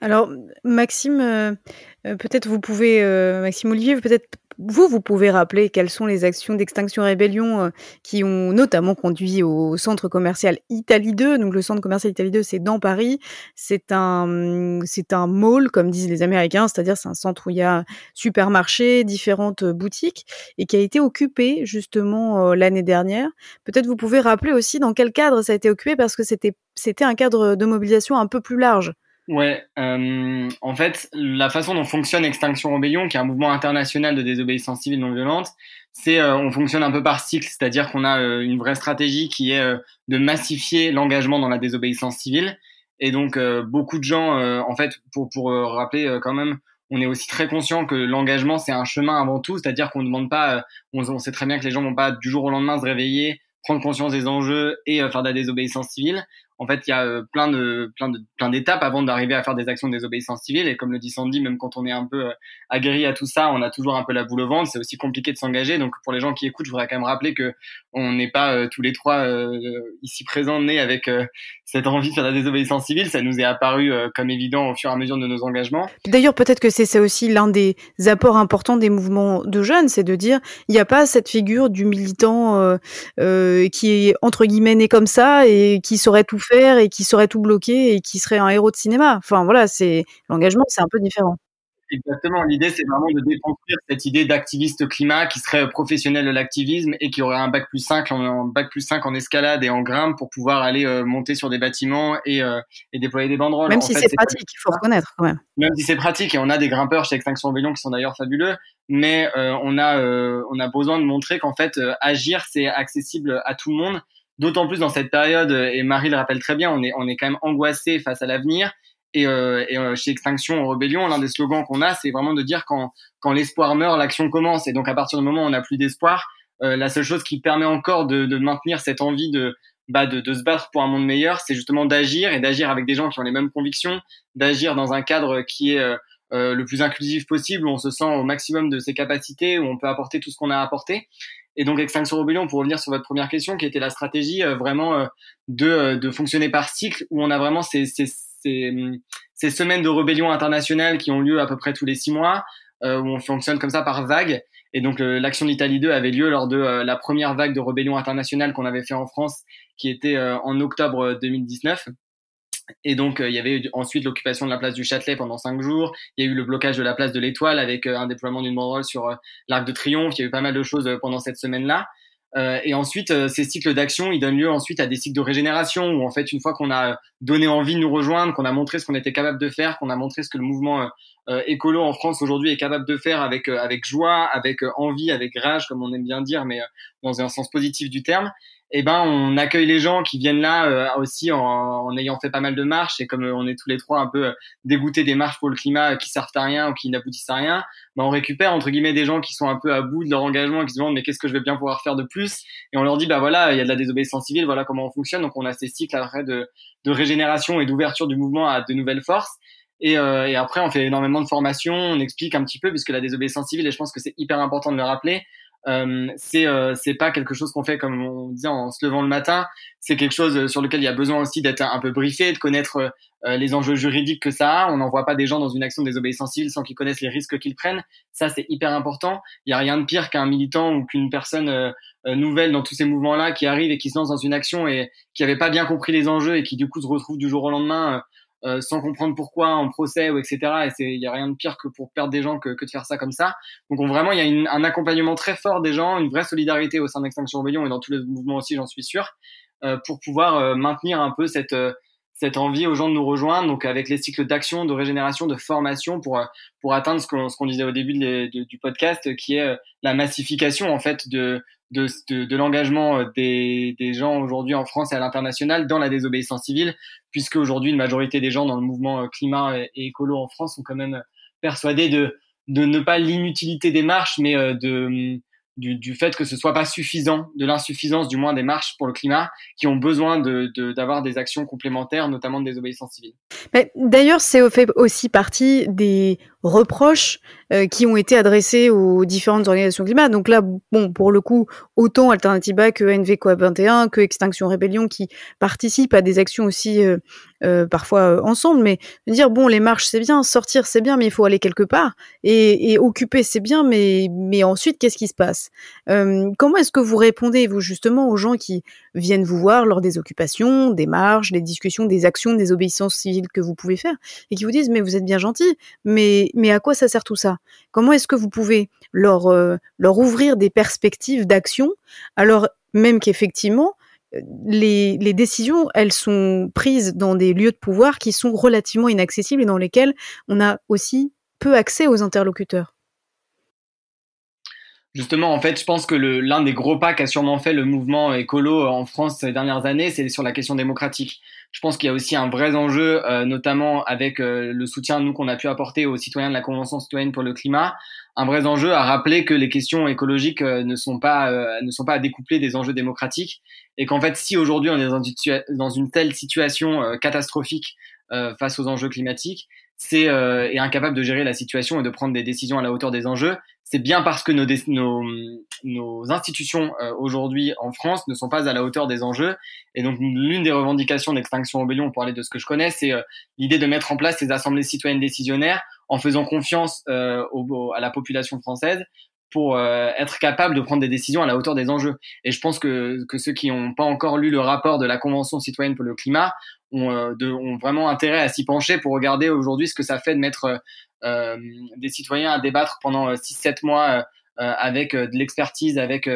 Alors, Maxime, euh, peut-être vous pouvez, Maxime Olivier, peut-être vous, vous pouvez rappeler quelles sont les actions d'extinction rébellion euh, qui ont notamment conduit au centre commercial Italie 2. Donc le centre commercial Italie 2, c'est dans Paris. C'est un, c'est un mall, comme disent les Américains, c'est-à-dire c'est un centre où il y a supermarchés, différentes boutiques, et qui a été occupé justement euh, l'année dernière. Peut-être vous pouvez rappeler aussi dans quel cadre ça a été occupé, parce que c'était, c'était un cadre de mobilisation un peu plus large. Ouais, euh, en fait, la façon dont fonctionne Extinction Rebellion, qui est un mouvement international de désobéissance civile non violente, c'est euh, on fonctionne un peu par cycle, c'est-à-dire qu'on a euh, une vraie stratégie qui est euh, de massifier l'engagement dans la désobéissance civile. Et donc beaucoup de gens, en fait, pour pour rappeler quand même, on est aussi très conscient que l'engagement c'est un chemin avant tout, c'est-à-dire qu'on ne demande pas, on, on, sait très bien que les gens vont pas du jour au lendemain se réveiller, prendre conscience des enjeux et faire de la désobéissance civile en fait, il y a euh, plein de plein de plein d'étapes avant d'arriver à faire des actions de désobéissance civile. Et comme le dit Sandy, même quand on est un peu euh, aguerri à tout ça, on a toujours un peu la boule au ventre. C'est aussi compliqué de s'engager. Donc pour les gens qui écoutent, je voudrais quand même rappeler que on n'est pas euh, tous les trois ici présents nés avec cette envie de faire la désobéissance civile. Ça nous est apparu comme évident au fur et à mesure de nos engagements. D'ailleurs, peut-être que c'est ça aussi l'un des apports importants des mouvements de jeunes, c'est de dire il n'y a pas cette figure du militant qui est entre guillemets né comme ça et qui saurait tout faire et qui serait tout bloqué et qui serait un héros de cinéma. Enfin voilà, c'est l'engagement, c'est un peu différent. Exactement. L'idée, c'est vraiment de déconstruire cette idée d'activiste climat qui serait professionnel de l'activisme et qui aurait un bac plus 5 en, bac plus 5 en escalade et en grimpe pour pouvoir aller euh, monter sur des bâtiments et, euh, et déployer des banderoles. Même si c'est pratique, il faut reconnaître quand même. Même si c'est pratique et on a des grimpeurs chez Extinction Rebellion qui sont d'ailleurs fabuleux, mais euh, on a on a besoin de montrer qu'en fait agir c'est accessible à tout le monde D'autant plus dans cette période, et Marie le rappelle très bien, on est, on est quand même angoissé face à l'avenir. Et, euh, et euh, chez Extinction en Rébellion, l'un des slogans qu'on a, c'est vraiment de dire quand, quand l'espoir meurt, l'action commence. Et donc à partir du moment où on n'a plus d'espoir, euh, la seule chose qui permet encore de, de maintenir cette envie de, bah, de, de, se battre pour un monde meilleur, c'est justement d'agir et d'agir avec des gens qui ont les mêmes convictions, d'agir dans un cadre qui est euh, euh, le plus inclusif possible, où on se sent au maximum de ses capacités, où on peut apporter tout ce qu'on a apporté. Et donc Extinction Rebellion, pour revenir sur votre première question, qui était la stratégie euh, vraiment euh, de, de fonctionner par cycle, où on a vraiment ces, ces, ces, semaines de rébellion internationale qui ont lieu à peu près tous les six mois, où on fonctionne comme ça par vague. Et donc l'action d'Italie 2 avait lieu lors de la première vague de rébellion internationale qu'on avait fait en France, qui était en octobre 2019. Et donc, euh, il y avait ensuite l'occupation de la place du Châtelet pendant cinq jours. Il y a eu le blocage de la place de l'Étoile avec euh, un déploiement d'une banderole sur euh, l'Arc de Triomphe. Il y a eu pas mal de choses pendant cette semaine-là. Et ensuite, ces cycles d'action, ils donnent lieu ensuite à des cycles de régénération où en fait, une fois qu'on a donné envie de nous rejoindre, qu'on a montré ce qu'on était capable de faire, qu'on a montré ce que le mouvement écolo en France aujourd'hui est capable de faire avec avec joie, avec envie, avec rage, comme on aime bien dire, mais dans un sens positif du terme, eh ben on accueille les gens qui viennent là euh, aussi en, en, ayant fait pas mal de marches. Et comme euh, on est tous les trois un peu euh, dégoûtés des marches pour le climat qui servent à rien ou qui n'aboutissent à rien, ben on récupère entre guillemets des gens qui sont un peu à bout de leur engagement et qui se demandent mais qu'est-ce que je vais bien pouvoir faire de plus? Et on leur dit bah voilà il y a de la désobéissance civile voilà comment on fonctionne. Donc on a ces cycles après de, de régénération et d'ouverture du mouvement à de nouvelles forces. Et, euh, et, après, on fait énormément de formations, on explique un petit peu, puisque la désobéissance civile, et je pense que c'est hyper important de le rappeler, euh, c'est euh, c'est pas quelque chose qu'on fait comme on disait en se levant le matin. C'est quelque chose sur lequel il y a besoin aussi d'être un peu briefé, de connaître euh, les enjeux juridiques que ça a. On n'envoie pas des gens dans une action de désobéissance civile sans qu'ils connaissent les risques qu'ils prennent. Ça, c'est hyper important. Il y a rien de pire qu'un militant ou qu'une personne euh, nouvelle dans tous ces mouvements-là qui arrive et qui se lance dans une action et qui avait pas bien compris les enjeux et qui du coup se retrouve du jour au lendemain euh, sans comprendre pourquoi en procès ou etc. Et c'est il y a rien de pire que pour perdre des gens que, que de faire ça comme ça. Donc on, vraiment il y a une, un accompagnement très fort des gens, une vraie solidarité au sein d'Extinction Rebellion et dans tous les mouvements aussi, j'en suis sûr, euh, pour pouvoir euh, maintenir un peu cette cette envie aux gens de nous rejoindre, donc avec les cycles d'action, de régénération, de formation pour pour atteindre ce qu'on disait au début du podcast, qui est la massification en fait de de, de, l'engagement des, des gens aujourd'hui en France et à l'international dans la désobéissance civile, puisque aujourd'hui une majorité des gens dans le mouvement climat et écolo en France sont quand même persuadés de de ne pas l'inutilité des marches, mais de du, du, fait que ce soit pas suffisant, de l'insuffisance du moins des marches pour le climat, qui ont besoin d'avoir de, d'avoir des actions complémentaires, notamment de désobéissance civile. D'ailleurs, c'est fait aussi partie des reproches euh, qui ont été adressés aux différentes organisations climat. Donc là, bon, pour le coup, autant Alternativa que NV Coop 21, que Extinction Rébellion qui participent à des actions aussi euh, euh, parfois ensemble, mais dire bon, les marches c'est bien, sortir c'est bien, mais il faut aller quelque part et, occuper c'est bien, mais mais ensuite qu'est-ce qui se passe? Comment est-ce que vous répondez vous justement aux gens qui viennent vous voir lors des occupations, des marches, des discussions, des actions, des obéissances civiles que vous pouvez faire et qui vous disent mais vous êtes bien gentil, mais mais à quoi ça sert tout ça? Comment est-ce que vous pouvez leur euh, leur ouvrir des perspectives d'action alors même qu'effectivement les, les, décisions, elles sont prises dans des lieux de pouvoir qui sont relativement inaccessibles et dans lesquels on a aussi peu accès aux interlocuteurs? Justement, en fait, je pense que l'un des gros pas qu'a sûrement fait le mouvement écolo en France ces dernières années, c'est sur la question démocratique. Je pense qu'il y a aussi un vrai enjeu, euh, notamment avec euh, le soutien nous qu'on a pu apporter aux citoyens de la Convention citoyenne pour le climat, un vrai enjeu à rappeler que les questions écologiques euh, ne sont pas euh, ne sont pas à découpler des enjeux démocratiques et qu'en fait, si aujourd'hui on est dans une, dans une telle situation euh, catastrophique face aux enjeux climatiques, c'est est incapable de gérer la situation et de prendre des décisions à la hauteur des enjeux, c'est bien parce que nos, nos, nos institutions euh, aujourd'hui en France ne sont pas à la hauteur des enjeux. Et donc l'une des revendications d'Extinction Rebellion, pour parler de ce que je connais, c'est euh, l'idée de mettre en place ces assemblées citoyennes décisionnaires en faisant confiance euh, au, à la population française pour être capable de prendre des décisions à la hauteur des enjeux. Et je pense que, que ceux qui n'ont pas encore lu le rapport de la Convention citoyenne pour le climat ont, de, ont vraiment intérêt à s'y pencher pour regarder aujourd'hui ce que ça fait de mettre euh, des citoyens à débattre pendant 6-7 euh, mois euh, avec de l'expertise, avec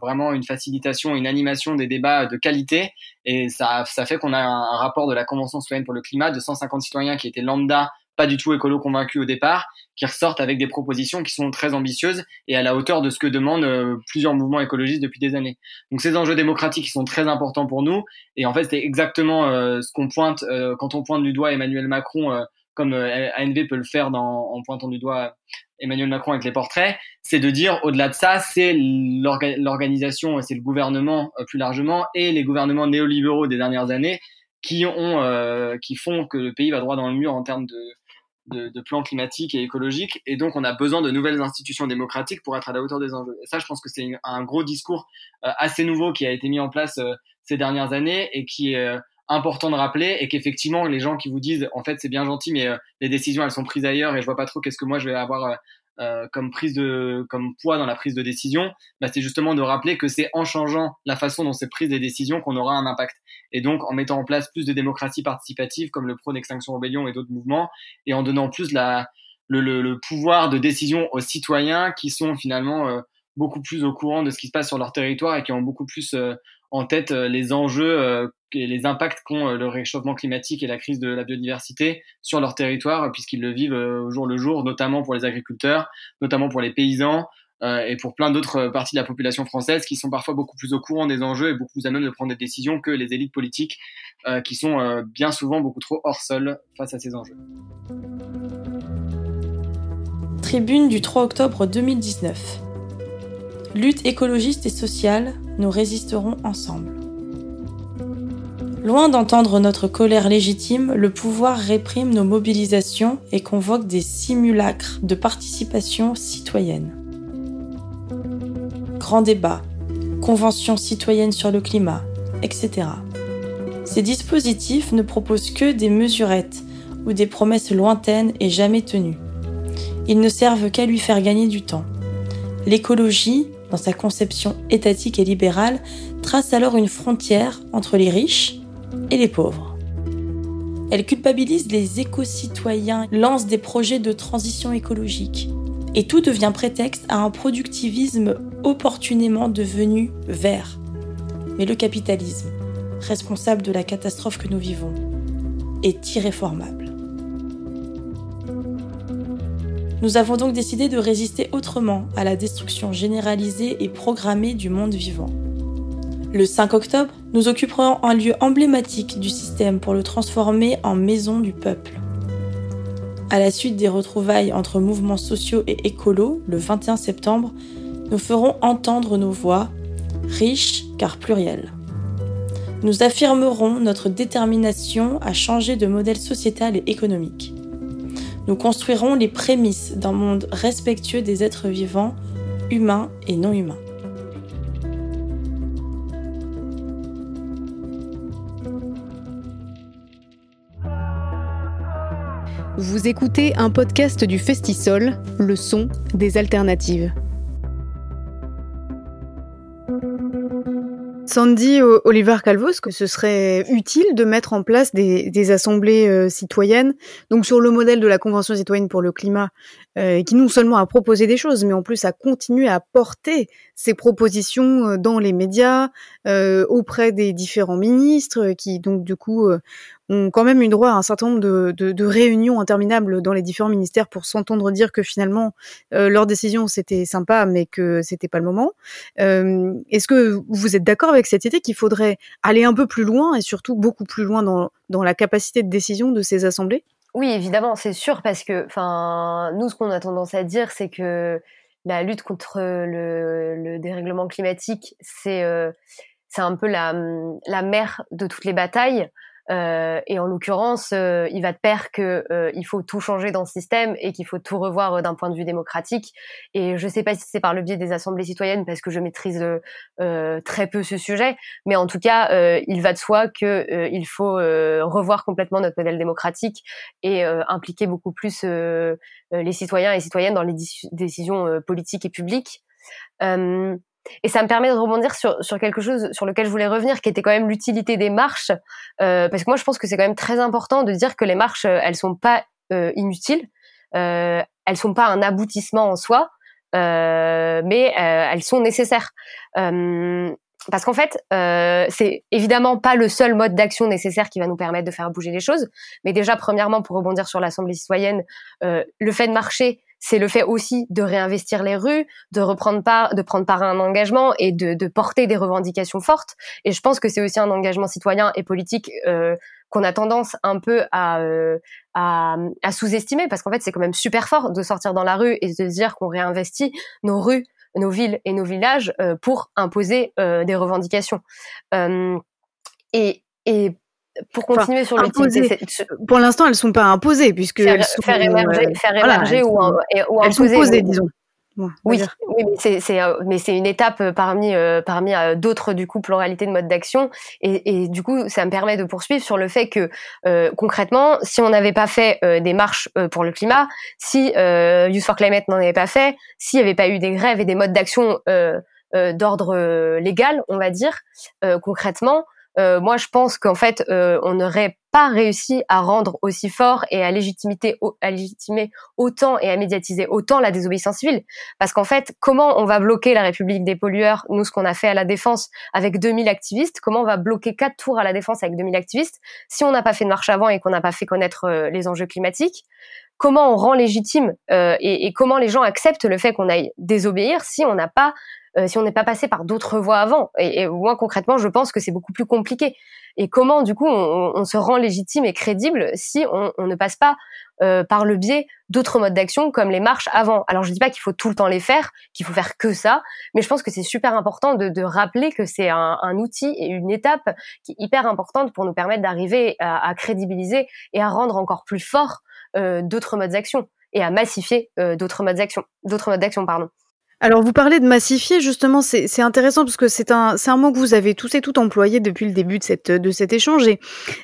vraiment une facilitation, une animation des débats de qualité. Et ça, ça fait qu'on a un, rapport de la Convention citoyenne pour le climat de 150 citoyens qui étaient lambda, pas du tout écolo convaincus au départ, qui ressortent avec des propositions qui sont très ambitieuses et à la hauteur de ce que demandent plusieurs mouvements écologistes depuis des années. Donc ces enjeux démocratiques qui sont très importants pour nous. Et en fait, c'est exactement ce qu'on pointe quand on pointe du doigt Emmanuel Macron comme euh, ANV peut le faire en pointant du doigt Emmanuel Macron avec les portraits, c'est de dire au-delà de ça, c'est l'organisation, c'est le gouvernement euh, plus largement et les gouvernements néolibéraux des dernières années qui ont, euh, qui font que le pays va droit dans le mur en termes de, de, de plan climatique et écologique. Et donc, on a besoin de nouvelles institutions démocratiques pour être à la hauteur des enjeux. Et ça, je pense que c'est un gros discours assez nouveau qui a été mis en place ces dernières années et qui est important de rappeler et qu'effectivement les gens qui vous disent en fait c'est bien gentil mais euh, les décisions elles sont prises ailleurs et je vois pas trop qu'est-ce que moi je vais avoir euh, euh, comme prise de comme poids dans la prise de décision bah, c'est justement de rappeler que c'est en changeant la façon dont c'est prise des décisions qu'on aura un impact. Et donc en mettant en place plus de démocratie participative comme le prône Extinction Rebellion et d'autres mouvements et en donnant plus la le, le, le, pouvoir de décision aux citoyens qui sont finalement beaucoup plus au courant de ce qui se passe sur leur territoire et qui ont beaucoup plus en tête les enjeux et les impacts qu'ont euh, le réchauffement climatique et la crise de la biodiversité sur leur territoire, puisqu'ils le vivent euh, au jour le jour, notamment pour les agriculteurs, notamment pour les paysans, euh, et pour plein d'autres parties de la population française qui sont parfois beaucoup plus au courant des enjeux et beaucoup plus à même de prendre des décisions que les élites politiques qui sont bien souvent beaucoup trop hors sol face à ces enjeux. Tribune du 3 octobre 2019. Lutte écologiste et sociale, nous résisterons ensemble. Loin d'entendre notre colère légitime, le pouvoir réprime nos mobilisations et convoque des simulacres de participation citoyenne. Grand débat, convention citoyenne sur le climat, etc. Ces dispositifs ne proposent que des mesurettes ou des promesses lointaines et jamais tenues. Ils ne servent qu'à lui faire gagner du temps. L'écologie, dans sa conception étatique et libérale, trace alors une frontière entre les riches, et les pauvres. Elle culpabilise les éco-citoyens, lance des projets de transition écologique. Et tout devient prétexte à un productivisme opportunément devenu vert. Mais le capitalisme, responsable de la catastrophe que nous vivons, est irréformable. Nous avons donc décidé de résister autrement à la destruction généralisée et programmée du monde vivant. Le 5 octobre, nous occuperons un lieu emblématique du système pour le transformer en maison du peuple. À la suite des retrouvailles entre mouvements sociaux et écolos, le 21 septembre, nous ferons entendre nos voix, riches car plurielles. Nous affirmerons notre détermination à changer de modèle sociétal et économique. Nous construirons les prémices d'un monde respectueux des êtres vivants, humains et non humains. Vous écoutez un podcast du Festisol, le son des alternatives. Sandy Oliver Calvos que ce serait utile de mettre en place des, assemblées euh, citoyennes, donc sur le modèle de la Convention citoyenne pour le climat, euh, qui non seulement a proposé des choses, mais en plus a continué à porter ses propositions euh, dans les médias, auprès des différents ministres, qui donc du coup ont quand même eu droit à un certain nombre de, de, de réunions interminables dans les différents ministères pour s'entendre dire que finalement euh, leur décision c'était sympa mais que c'était pas le moment. Euh, Est-ce que vous êtes d'accord avec cette idée qu'il faudrait aller un peu plus loin et surtout beaucoup plus loin dans, dans la capacité de décision de ces assemblées? Oui, évidemment, c'est sûr parce que enfin nous ce qu'on a tendance à dire c'est que la lutte contre le, le dérèglement climatique c'est euh, c'est un peu la, la mère de toutes les batailles. Euh, et en l'occurrence, euh, il va de pair que euh, faut tout changer dans ce système et qu'il faut tout revoir d'un point de vue démocratique. Et je ne sais pas si c'est par le biais des assemblées citoyennes parce que je maîtrise très peu ce sujet, mais en tout cas, il va de soi que il faut revoir complètement notre modèle démocratique et impliquer beaucoup plus les citoyens et citoyennes dans les décisions politiques et publiques. Et ça me permet de rebondir sur, sur quelque chose sur lequel je voulais revenir, qui était quand même l'utilité des marches, euh, parce que moi je pense que c'est quand même très important de dire que les marches, euh, elles sont pas euh, inutiles, euh, elles sont pas un aboutissement en soi, euh, mais euh, elles sont nécessaires. parce qu'en fait, c'est évidemment pas le seul mode d'action nécessaire qui va nous permettre de faire bouger les choses. Mais déjà, premièrement, pour rebondir sur l'Assemblée citoyenne, le fait de marcher, c'est le fait aussi de réinvestir les rues, de reprendre part, de prendre part à un engagement et de, de porter des revendications fortes. Et je pense que c'est aussi un engagement citoyen et politique euh, qu'on a tendance un peu à, euh, à, à sous-estimer parce qu'en fait c'est quand même super fort de sortir dans la rue et de dire qu'on réinvestit nos rues, nos villes et nos villages euh, pour imposer euh, des revendications. Euh, et, et pour continuer sur l'utilité. Pour l'instant, elles sont pas imposées puisque faire, elles sont, faire émerger, euh, faire émerger ou, sont, ou, elles sont posées, disons. oui, oui, mais c'est c'est euh, mais c'est une étape euh, parmi parmi d'autres du coup pluralité de modes d'action et, et du coup ça me permet de poursuivre sur le fait que concrètement si on n'avait pas fait des marches pour le climat, si Youth for Climate n'en avait pas fait, s'il n'y avait pas eu des grèves et des modes d'action d'ordre légal, on va dire concrètement, euh, moi je pense qu'en fait euh, on n'aurait pas réussi à rendre aussi fort et à légitimer, à légitimer autant et à médiatiser autant la désobéissance civile. Parce qu'en fait comment on va bloquer la République des pollueurs nous ce qu'on a fait à la défense avec 2000 activistes? Comment on va bloquer quatre tours à la défense avec 2000 activistes si on n'a pas fait de marche avant et qu'on n'a pas fait connaître euh, les enjeux climatiques? Comment on rend légitime et, et comment les gens acceptent le fait qu'on aille désobéir si on n'a pas euh, si on n'est pas passé par d'autres voies avant. Et, et, moi, concrètement, je pense que c'est beaucoup plus compliqué. Et comment, du coup, on, on se rend légitime et crédible si on, on ne passe pas euh, par le biais d'autres modes d'action comme les marches avant. Alors, je dis pas qu'il faut tout le temps les faire, qu'il faut faire que ça, mais je pense que c'est super important de, de rappeler que c'est un, un, outil et une étape qui est hyper importante pour nous permettre d'arriver à, à, crédibiliser et à rendre encore plus fort euh, d'autres modes d'action et à massifier euh, d'autres modes d'action, d'autres modes d'action, pardon. Alors vous parlez de massifier, justement, c'est intéressant parce que c'est un, un mot que vous avez tous et toutes employé depuis le début de, cet échange. Et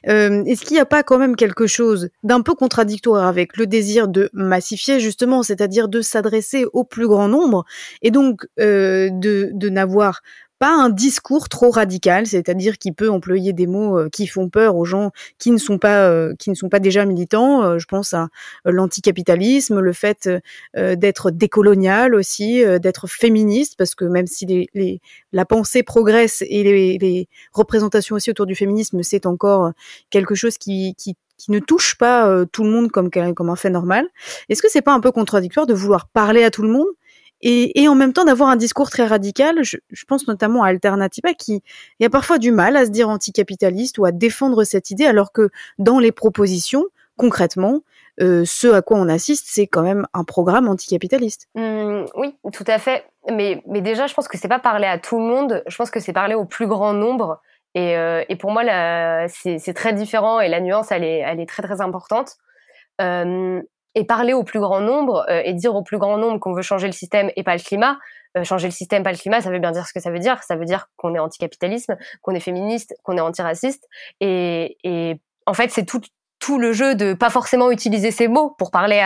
euh, est-ce qu'il n'y a pas quand même quelque chose d'un peu contradictoire avec le désir de massifier, justement, c'est-à-dire de s'adresser au plus grand nombre et donc euh, de n'avoir pas un discours trop radical, c'est-à-dire qui peut employer des mots euh, qui font peur aux gens qui ne sont pas euh, qui ne sont pas déjà militants. Euh, je pense à l'anticapitalisme, le fait d'être décolonial aussi, d'être féministe, parce que même si les, les, la pensée progresse et les, les, représentations aussi autour du féminisme, c'est encore quelque chose qui, qui qui ne touche pas tout le monde comme, comme un fait normal. Est-ce que c'est pas un peu contradictoire de vouloir parler à tout le monde et, en même temps d'avoir un discours très radical. Je, pense notamment à Alternativa qui a parfois du mal à se dire anticapitaliste ou à défendre cette idée, alors que dans les propositions, concrètement, euh, ce à quoi on assiste, c'est quand même un programme anticapitaliste. Mmh, oui, tout à fait. Mais, déjà, je pense que c'est pas parler à tout le monde. Je pense que c'est parler au plus grand nombre. Et, euh, pour moi, c'est très différent et la nuance, elle est, elle est très très importante. Euh, et parler au plus grand nombre et dire au plus grand nombre qu'on veut changer le système et pas le climat, changer le système, pas le climat, ça veut bien dire ce que ça veut dire. Ça veut dire qu'on est anticapitalisme, qu'on est féministe, qu'on est antiraciste. Et, et en fait, c'est tout, tout le jeu de pas forcément utiliser ces mots pour parler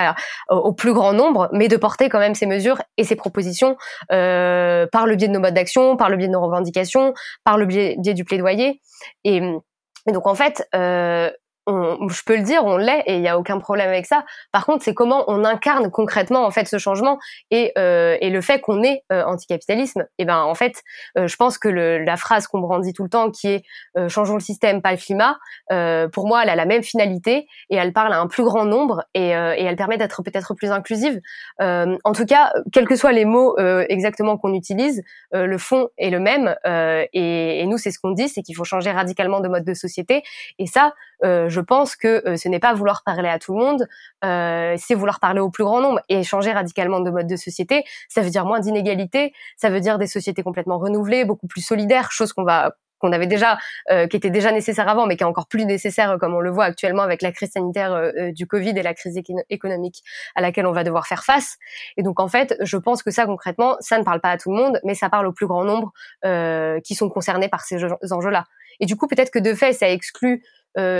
au plus grand nombre, mais de porter quand même ces mesures et ces propositions euh, par le biais de nos modes d'action, par le biais de nos revendications, par le biais, du plaidoyer. Et, et, donc en fait, euh, je peux le dire, on l'est et il n'y a aucun problème avec ça. Par contre, c'est comment on incarne concrètement en fait ce changement et, euh, et le fait qu'on est euh, anticapitalisme. Et ben en fait, euh, je pense que le, la phrase qu'on brandit tout le temps, qui est euh, changeons le système, pas le climat, euh, pour moi, elle a la même finalité et elle parle à un plus grand nombre et, et elle permet d'être peut-être plus inclusive. en tout cas, quels que soient les mots exactement qu'on utilise, le fond est le même. Et, et, nous, c'est ce qu'on dit, c'est qu'il faut changer radicalement de mode de société. Et ça, euh, je pense que euh, ce n'est pas vouloir parler à tout le monde, euh, c'est vouloir parler au plus grand nombre et changer radicalement de mode de société. Ça veut dire moins d'inégalités, ça veut dire des sociétés complètement renouvelées, beaucoup plus solidaires, chose qu'on va qu'on avait déjà, qui était déjà nécessaire avant, mais qui est encore plus nécessaire, comme on le voit actuellement avec la crise sanitaire du Covid et la crise économique à laquelle on va devoir faire face. Et donc en fait, je pense que ça concrètement, ça ne parle pas à tout le monde, mais ça parle au plus grand nombre qui sont concernés par ces enjeux-là. Et du coup, peut-être que de fait, ça exclut euh,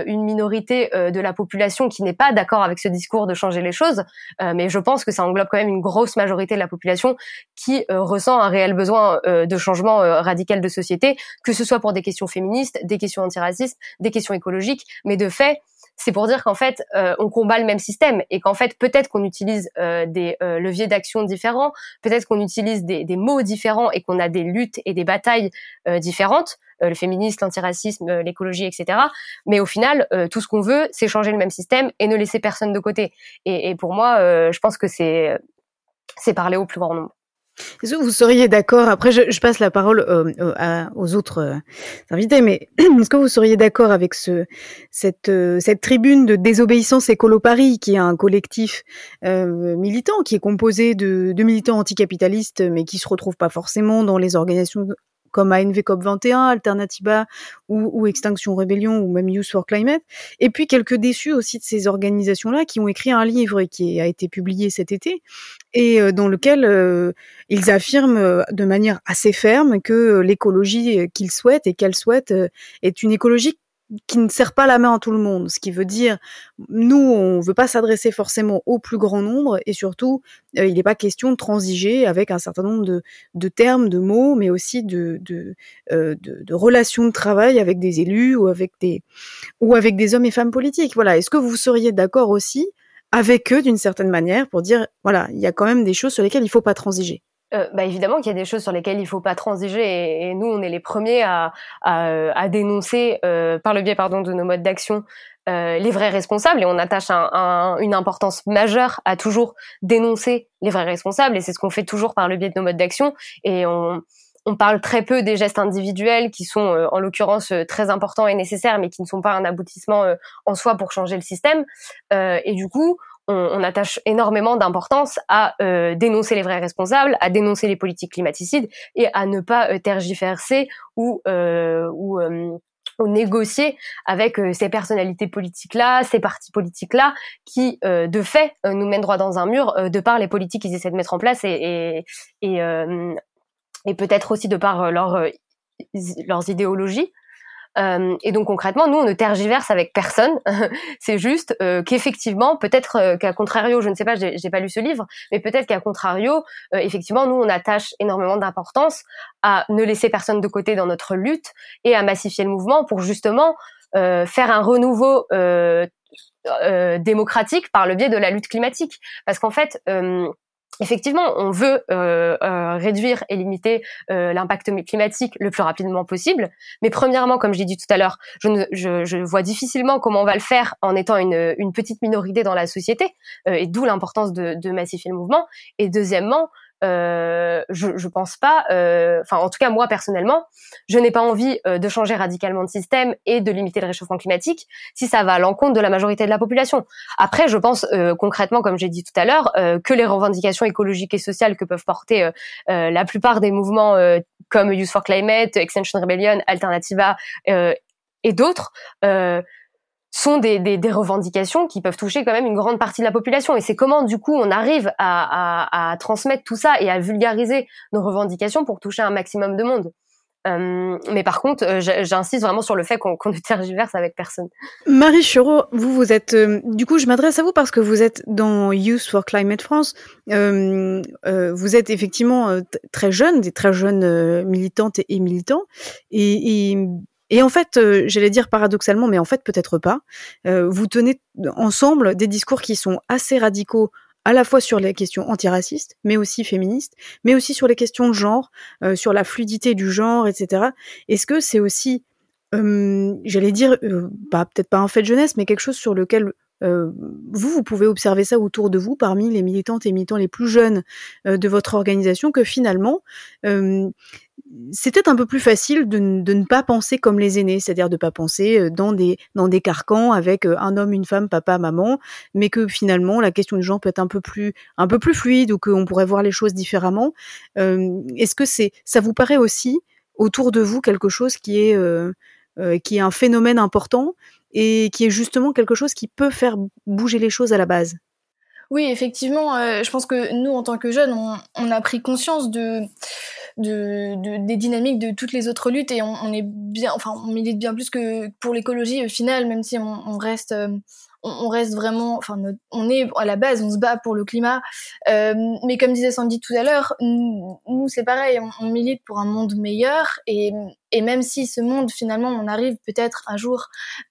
une minorité euh, de la population qui n'est pas d'accord avec ce discours de changer les choses, euh, mais je pense que ça englobe quand même une grosse majorité de la population qui ressent un réel besoin de changement radical de société, que ce soit pour des questions féministes, des questions antiracistes, des questions écologiques, mais de fait, c'est pour dire qu'en fait, on combat le même système et qu'en fait, peut-être qu'on utilise des leviers d'action différents, peut-être qu'on utilise des, mots différents et qu'on a des luttes et des batailles différentes, euh, le féminisme, l'antiracisme, euh, l'écologie, etc. Mais au final, euh, tout ce qu'on veut, c'est changer le même système et ne laisser personne de côté. Et, et pour moi, je pense que c'est c'est parler au plus grand nombre. Est-ce que vous seriez d'accord, après je, je, passe la parole à, aux autres invités, mais est-ce que vous seriez d'accord avec ce, cette, cette tribune de désobéissance écolo Paris, qui est un collectif militant, qui est composé de, de militants anticapitalistes, mais qui se retrouvent pas forcément dans les organisations comme ANV COP21, Alternativa ou, ou, Extinction Rebellion ou même Youth for Climate. Et puis quelques déçus aussi de ces organisations-là qui ont écrit un livre qui a été publié cet été et euh, dans lequel euh, ils affirment euh, de manière assez ferme que l'écologie qu'ils souhaitent et qu'elles souhaitent est une écologie qui ne sert pas la main à tout le monde, ce qui veut dire nous on veut pas s'adresser forcément au plus grand nombre et surtout euh, il n'est pas question de transiger avec un certain nombre de, de termes, de mots, mais aussi de de, euh, de, de, relations de travail avec des élus ou avec des ou avec des hommes et femmes politiques. Voilà, est-ce que vous seriez d'accord aussi avec eux d'une certaine manière pour dire voilà il y a quand même des choses sur lesquelles il faut pas transiger? Euh, bah évidemment qu'il y a des choses sur lesquelles il faut pas transiger et, nous on est les premiers à, à, à dénoncer euh, par le biais pardon de nos modes d'action euh, les vrais responsables. Et on attache un, un, une importance majeure à toujours dénoncer les vrais responsables. Et c'est ce qu'on fait toujours par le biais de nos modes d'action. Et on, on parle très peu des gestes individuels qui sont euh, en l'occurrence euh, très importants et nécessaires mais qui ne sont pas un aboutissement en soi pour changer le système. Et du coup on, attache énormément d'importance à euh, dénoncer les vrais responsables, à dénoncer les politiques climaticides et à ne pas euh, tergiverser ou euh, ou, négocier avec ces personnalités politiques-là, ces partis politiques-là, qui de fait nous mènent droit dans un mur de par les politiques qu'ils essaient de mettre en place et peut-être aussi de par leur, leurs idéologies. Euh, et donc concrètement, nous, on ne tergiverse avec personne. c'est juste euh, qu'effectivement, peut-être euh, qu'à contrario, je ne sais pas, j'ai pas lu ce livre, mais peut-être qu'à contrario, effectivement, nous, on attache énormément d'importance à ne laisser personne de côté dans notre lutte et à massifier le mouvement pour justement faire un renouveau démocratique par le biais de la lutte climatique. Parce qu'en fait, Effectivement, on veut euh, euh, réduire et limiter euh, l'impact climatique le plus rapidement possible. Mais premièrement, comme je l'ai dit tout à l'heure, je, vois difficilement comment on va le faire en étant une, petite minorité dans la société, et d'où l'importance de, de massifier le mouvement. Et deuxièmement, euh, je, je pense pas, euh, enfin en tout cas moi personnellement, je n'ai pas envie euh, de changer radicalement de système et de limiter le réchauffement climatique si ça va à l'encontre de la majorité de la population. Après, je pense concrètement, comme j'ai dit tout à l'heure, que les revendications écologiques et sociales que peuvent porter la plupart des mouvements comme Youth for Climate, Extension Rebellion, Alternativa et d'autres sont des, revendications qui peuvent toucher quand même une grande partie de la population. Et c'est comment, du coup, on arrive à, transmettre tout ça et à vulgariser nos revendications pour toucher un maximum de monde. Euh, mais par contre, euh, j'insiste vraiment sur le fait qu'on qu ne tergiverse avec personne. Marie Chureau, vous, vous êtes, euh, du coup, je m'adresse à vous parce que vous êtes dans Youth for Climate France. Vous êtes effectivement très jeune, des très jeunes militantes et, militants. Et et en fait, euh, j'allais dire paradoxalement, mais en fait peut-être pas, euh, vous tenez ensemble des discours qui sont assez radicaux à la fois sur les questions antiracistes, mais aussi féministes, mais aussi sur les questions de genre, euh, sur la fluidité du genre, etc. Est-ce que c'est aussi, j'allais dire, bah, peut-être pas un fait de jeunesse, mais quelque chose sur lequel vous, vous pouvez observer ça autour de vous parmi les militantes et militants les plus jeunes de votre organisation, que finalement, c'était un peu plus facile de, ne pas penser comme les aînés, c'est-à-dire de ne pas penser euh, dans des dans des carcans avec euh, un homme, une femme, papa, maman, mais que finalement la question du genre peut être un peu plus un peu plus fluide ou qu'on pourrait voir les choses différemment. Euh, Est-ce que c'est ça vous paraît aussi autour de vous quelque chose qui est qui est un phénomène important et qui est justement quelque chose qui peut faire bouger les choses à la base? Oui, effectivement, je pense que nous en tant que jeunes, on a pris conscience de de, de, des dynamiques de toutes les autres luttes et on, est bien, enfin, on milite bien plus que pour l'écologie au final, même si on, reste, euh, on, reste vraiment, enfin, on est à la base, on se bat pour le climat, euh, mais comme disait Sandy tout à l'heure, nous, c'est pareil, on, milite pour un monde meilleur et, et même si ce monde finalement, on arrive peut-être un jour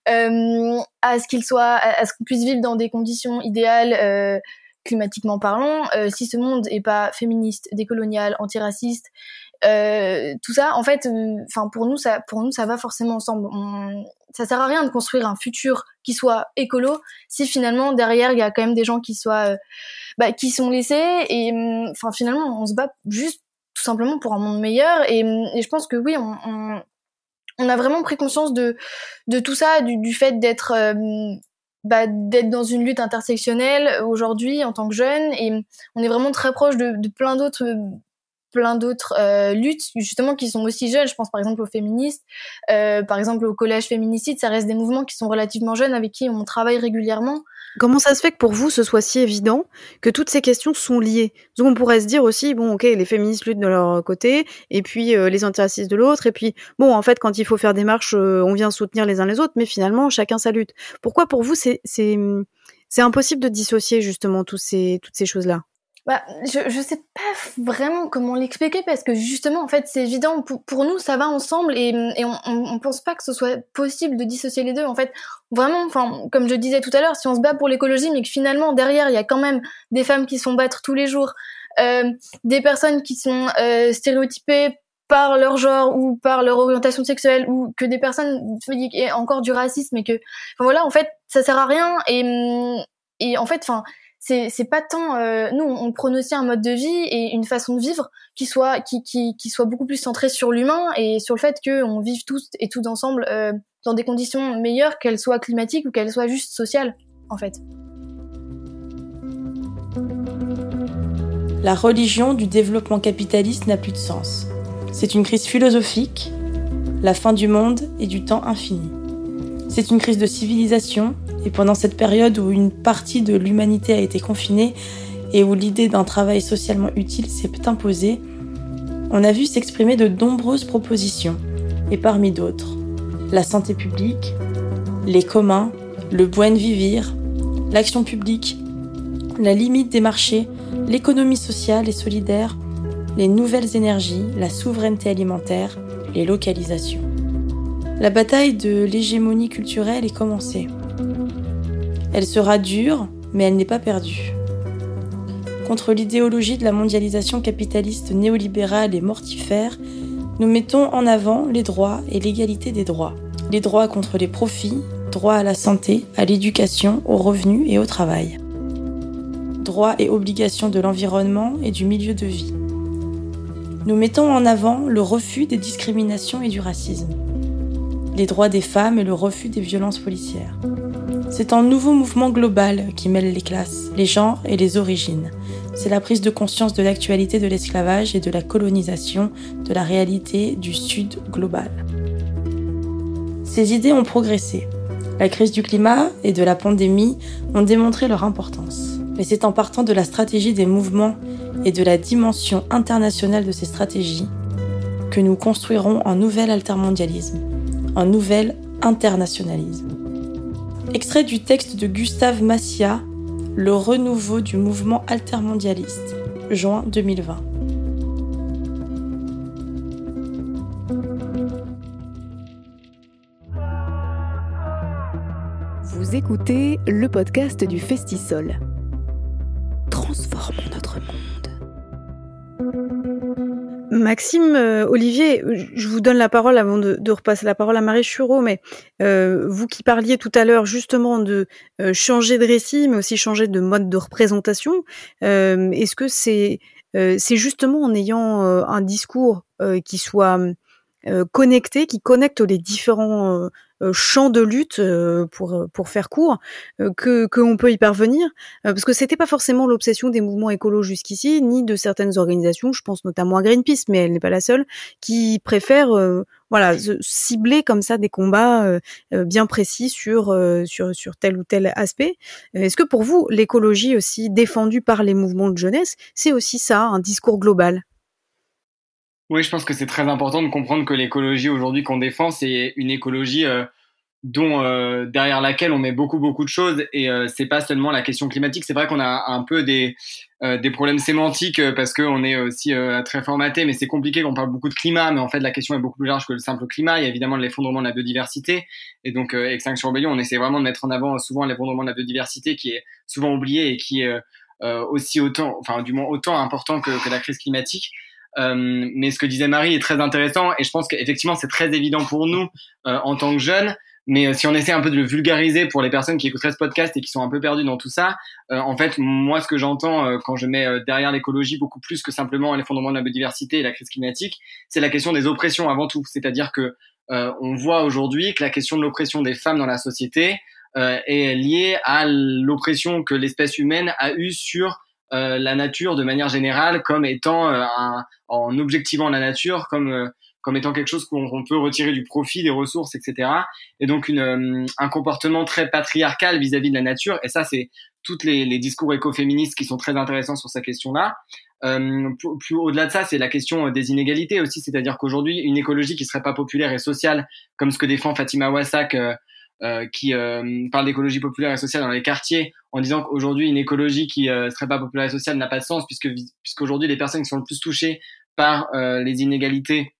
euh, à ce qu'il soit, à, ce qu'on puisse vivre dans des conditions idéales. Euh, climatiquement parlant, euh, si ce monde est pas féministe, décolonial, antiraciste, euh, tout ça, en fait, euh, enfin pour nous ça, pour nous ça va forcément ensemble. On, ça sert à rien de construire un futur qui soit écolo si finalement derrière il y a quand même des gens qui soient, bah, qui sont laissés et mm, enfin finalement on se bat juste tout simplement pour un monde meilleur et, et je pense que oui on, on, a vraiment pris conscience de de tout ça, du fait d'être bah, d'être dans une lutte intersectionnelle aujourd'hui en tant que jeune et on est vraiment très proche de, de plein d'autres plein d'autres euh, luttes justement qui sont aussi jeunes. Je pense par exemple aux féministes, euh, par exemple au collège féminicide, ça reste des mouvements qui sont relativement jeunes avec qui on travaille régulièrement. Comment ça se fait que pour vous ce soit si évident que toutes ces questions sont liées? Donc on pourrait se dire aussi bon ok les féministes luttent de leur côté et puis euh, les antiracistes de l'autre et puis bon en fait quand il faut faire des marches euh, on vient soutenir les uns les autres mais finalement chacun sa lutte. Pourquoi pour vous c'est impossible de dissocier justement toutes ces choses là bah, je, je sais pas vraiment comment l'expliquer parce que justement, en fait, c'est évident. Pour, pour, nous, ça va ensemble et, et on, on, pense pas que ce soit possible de dissocier les deux. En fait, vraiment, enfin, comme je disais tout à l'heure, si on se bat pour l'écologie, mais que finalement derrière, il y a quand même des femmes qui sont battre tous les jours, euh, des personnes qui sont euh, stéréotypées par leur genre ou par leur orientation sexuelle ou que des personnes et encore du racisme et que enfin voilà en fait ça sert à rien et et en fait enfin c'est c'est pas tant euh, nous on, prône aussi un mode de vie et une façon de vivre qui soit qui qui, qui soit beaucoup plus centrée sur l'humain et sur le fait que on vive tous et tous ensemble euh, dans des conditions meilleures qu'elles soient climatiques ou qu'elles soient juste sociales en fait. La religion du développement capitaliste n'a plus de sens. C'est une crise philosophique, la fin du monde et du temps infini. C'est une crise de civilisation et pendant cette période où une partie de l'humanité a été confinée et où l'idée d'un travail socialement utile s'est imposée, on a vu s'exprimer de nombreuses propositions, et parmi d'autres, la santé publique, les communs, le buen vivir, l'action publique, la limite des marchés, l'économie sociale et solidaire, les nouvelles énergies, la souveraineté alimentaire, les localisations. La bataille de l'hégémonie culturelle est commencée. Elle sera dure, mais elle n'est pas perdue. Contre l'idéologie de la mondialisation capitaliste néolibérale et mortifère, nous mettons en avant les droits et l'égalité des droits. Les droits contre les profits, droit à la santé, à l'éducation, aux revenus et au travail. Droits et obligations de l'environnement et du milieu de vie. Nous mettons en avant le refus des discriminations et du racisme. Les droits des femmes et le refus des violences policières. C'est un nouveau mouvement global qui mêle les classes, les genres et les origines. C'est la prise de conscience de l'actualité de l'esclavage et de la colonisation, de la réalité du Sud global. Ces idées ont progressé. La crise du climat et de la pandémie ont démontré leur importance. Mais c'est en partant de la stratégie des mouvements et de la dimension internationale de ces stratégies que nous construirons un nouvel altermondialisme, un nouvel internationalisme. Extrait du texte de Gustave Massia, Le renouveau du mouvement altermondialiste, juin 2020. Vous écoutez le podcast du Festisol. Transformons notre monde. Maxime, euh, Olivier, je vous donne la parole avant de, repasser la parole à Marie Chureau, mais euh, vous qui parliez tout à l'heure justement de euh, changer de récit, mais aussi changer de mode de représentation, est-ce que c'est c'est justement en ayant un discours qui soit connecté, qui connecte les différents champ de lutte euh, pour pour faire court euh, que qu'on peut y parvenir parce que c'était pas forcément l'obsession des mouvements écolos jusqu'ici ni de certaines organisations je pense notamment à Greenpeace mais elle n'est pas la seule qui préfère voilà cibler comme ça des combats bien précis sur sur sur tel ou tel aspect. Est-ce que pour vous l'écologie aussi défendue par les mouvements de jeunesse c'est aussi ça un discours global? Oui, je pense que c'est très important de comprendre que l'écologie aujourd'hui qu'on défend, c'est une écologie euh, dont euh, derrière laquelle on met beaucoup beaucoup de choses et euh, c'est pas seulement la question climatique. C'est vrai qu'on a un peu des euh, des problèmes sémantiques parce qu'on est aussi très formaté, mais c'est compliqué. On parle beaucoup de climat, mais en fait la question est beaucoup plus large que le simple climat. Il y a évidemment l'effondrement de la biodiversité et donc Extinction Rebellion, on essaie vraiment de mettre en avant souvent l'effondrement de la biodiversité qui est souvent oublié et qui est aussi autant, enfin du moins autant important que, que la crise climatique. Euh, mais ce que disait Marie est très intéressant et je pense qu'effectivement c'est très évident pour nous euh, en tant que jeunes. Mais euh, si on essaie un peu de le vulgariser pour les personnes qui écouteraient ce podcast et qui sont un peu perdues dans tout ça, en fait, moi, ce que j'entends quand je mets derrière l'écologie beaucoup plus que simplement l'effondrement de la biodiversité et la crise climatique, c'est la question des oppressions avant tout. C'est-à-dire que on voit aujourd'hui que la question de l'oppression des femmes dans la société est liée à l'oppression que l'espèce humaine a eue sur euh, la nature de manière générale comme étant euh, un, en objectivant la nature comme euh, comme étant quelque chose qu'on peut retirer du profit des ressources etc et donc une, un comportement très patriarcal vis-à-vis de la nature. Et ça c'est toutes les, les discours écoféministes qui sont très intéressants sur cette question là euh, plus, au-delà de ça, c'est la question des inégalités aussi, c'est-à-dire qu'aujourd'hui, une écologie qui serait pas populaire et sociale, comme ce que défend Fatima Wassak, euh, qui euh, parle d'écologie populaire et sociale dans les quartiers, en disant qu'aujourd'hui une écologie qui euh, serait pas populaire et sociale n'a pas de sens, puisque puisqu'aujourd'hui les personnes qui sont le plus touchées par les inégalités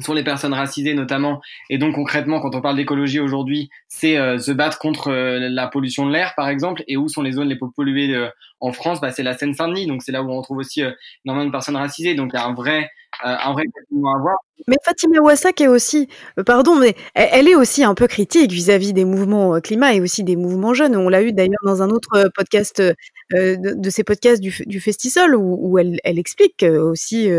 sont les personnes racisées notamment. Et donc concrètement, quand on parle d'écologie aujourd'hui, c'est se battre contre la pollution de l'air, par exemple. Et où sont les zones les plus polluées en France bah, C'est la Seine-Saint-Denis, donc c'est là où on retrouve aussi énormément de personnes racisées. Donc il y a un vrai euh, un vrai à avoir. Mais Fatima Ouassak est aussi, euh, pardon, mais elle est aussi un peu critique vis-à-vis des mouvements euh, climat et aussi des mouvements jeunes. On l'a eu d'ailleurs dans un autre podcast de, ces podcasts du, du Festisol où, elle, explique aussi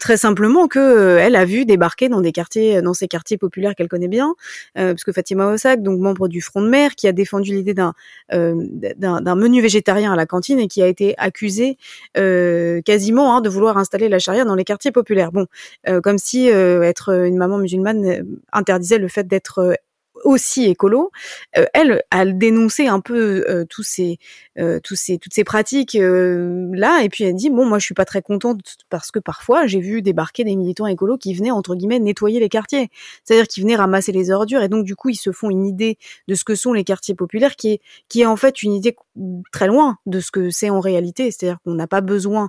très simplement que elle a vu débarquer dans des quartiers, dans ces quartiers populaires qu'elle connaît bien, parce que Fatima Ouassak, donc membre du Front de Mer, qui a défendu l'idée d'un d'un menu végétarien à la cantine et qui a été accusé quasiment hein, de vouloir installer la charia dans les quartiers populaire. Bon, euh, comme si euh, être une maman musulmane euh, interdisait le fait d'être aussi écolo, euh, elle a dénoncé un peu euh, tous ces, euh, tous ces, toutes ces pratiques là, et puis elle dit bon, moi je suis pas très contente parce que parfois j'ai vu débarquer des militants écolos qui venaient entre guillemets nettoyer les quartiers, c'est-à-dire qui venaient ramasser les ordures, et donc du coup ils se font une idée de ce que sont les quartiers populaires, qui est, qui est en fait une idée très loin de ce que c'est en réalité, c'est-à-dire qu'on n'a pas besoin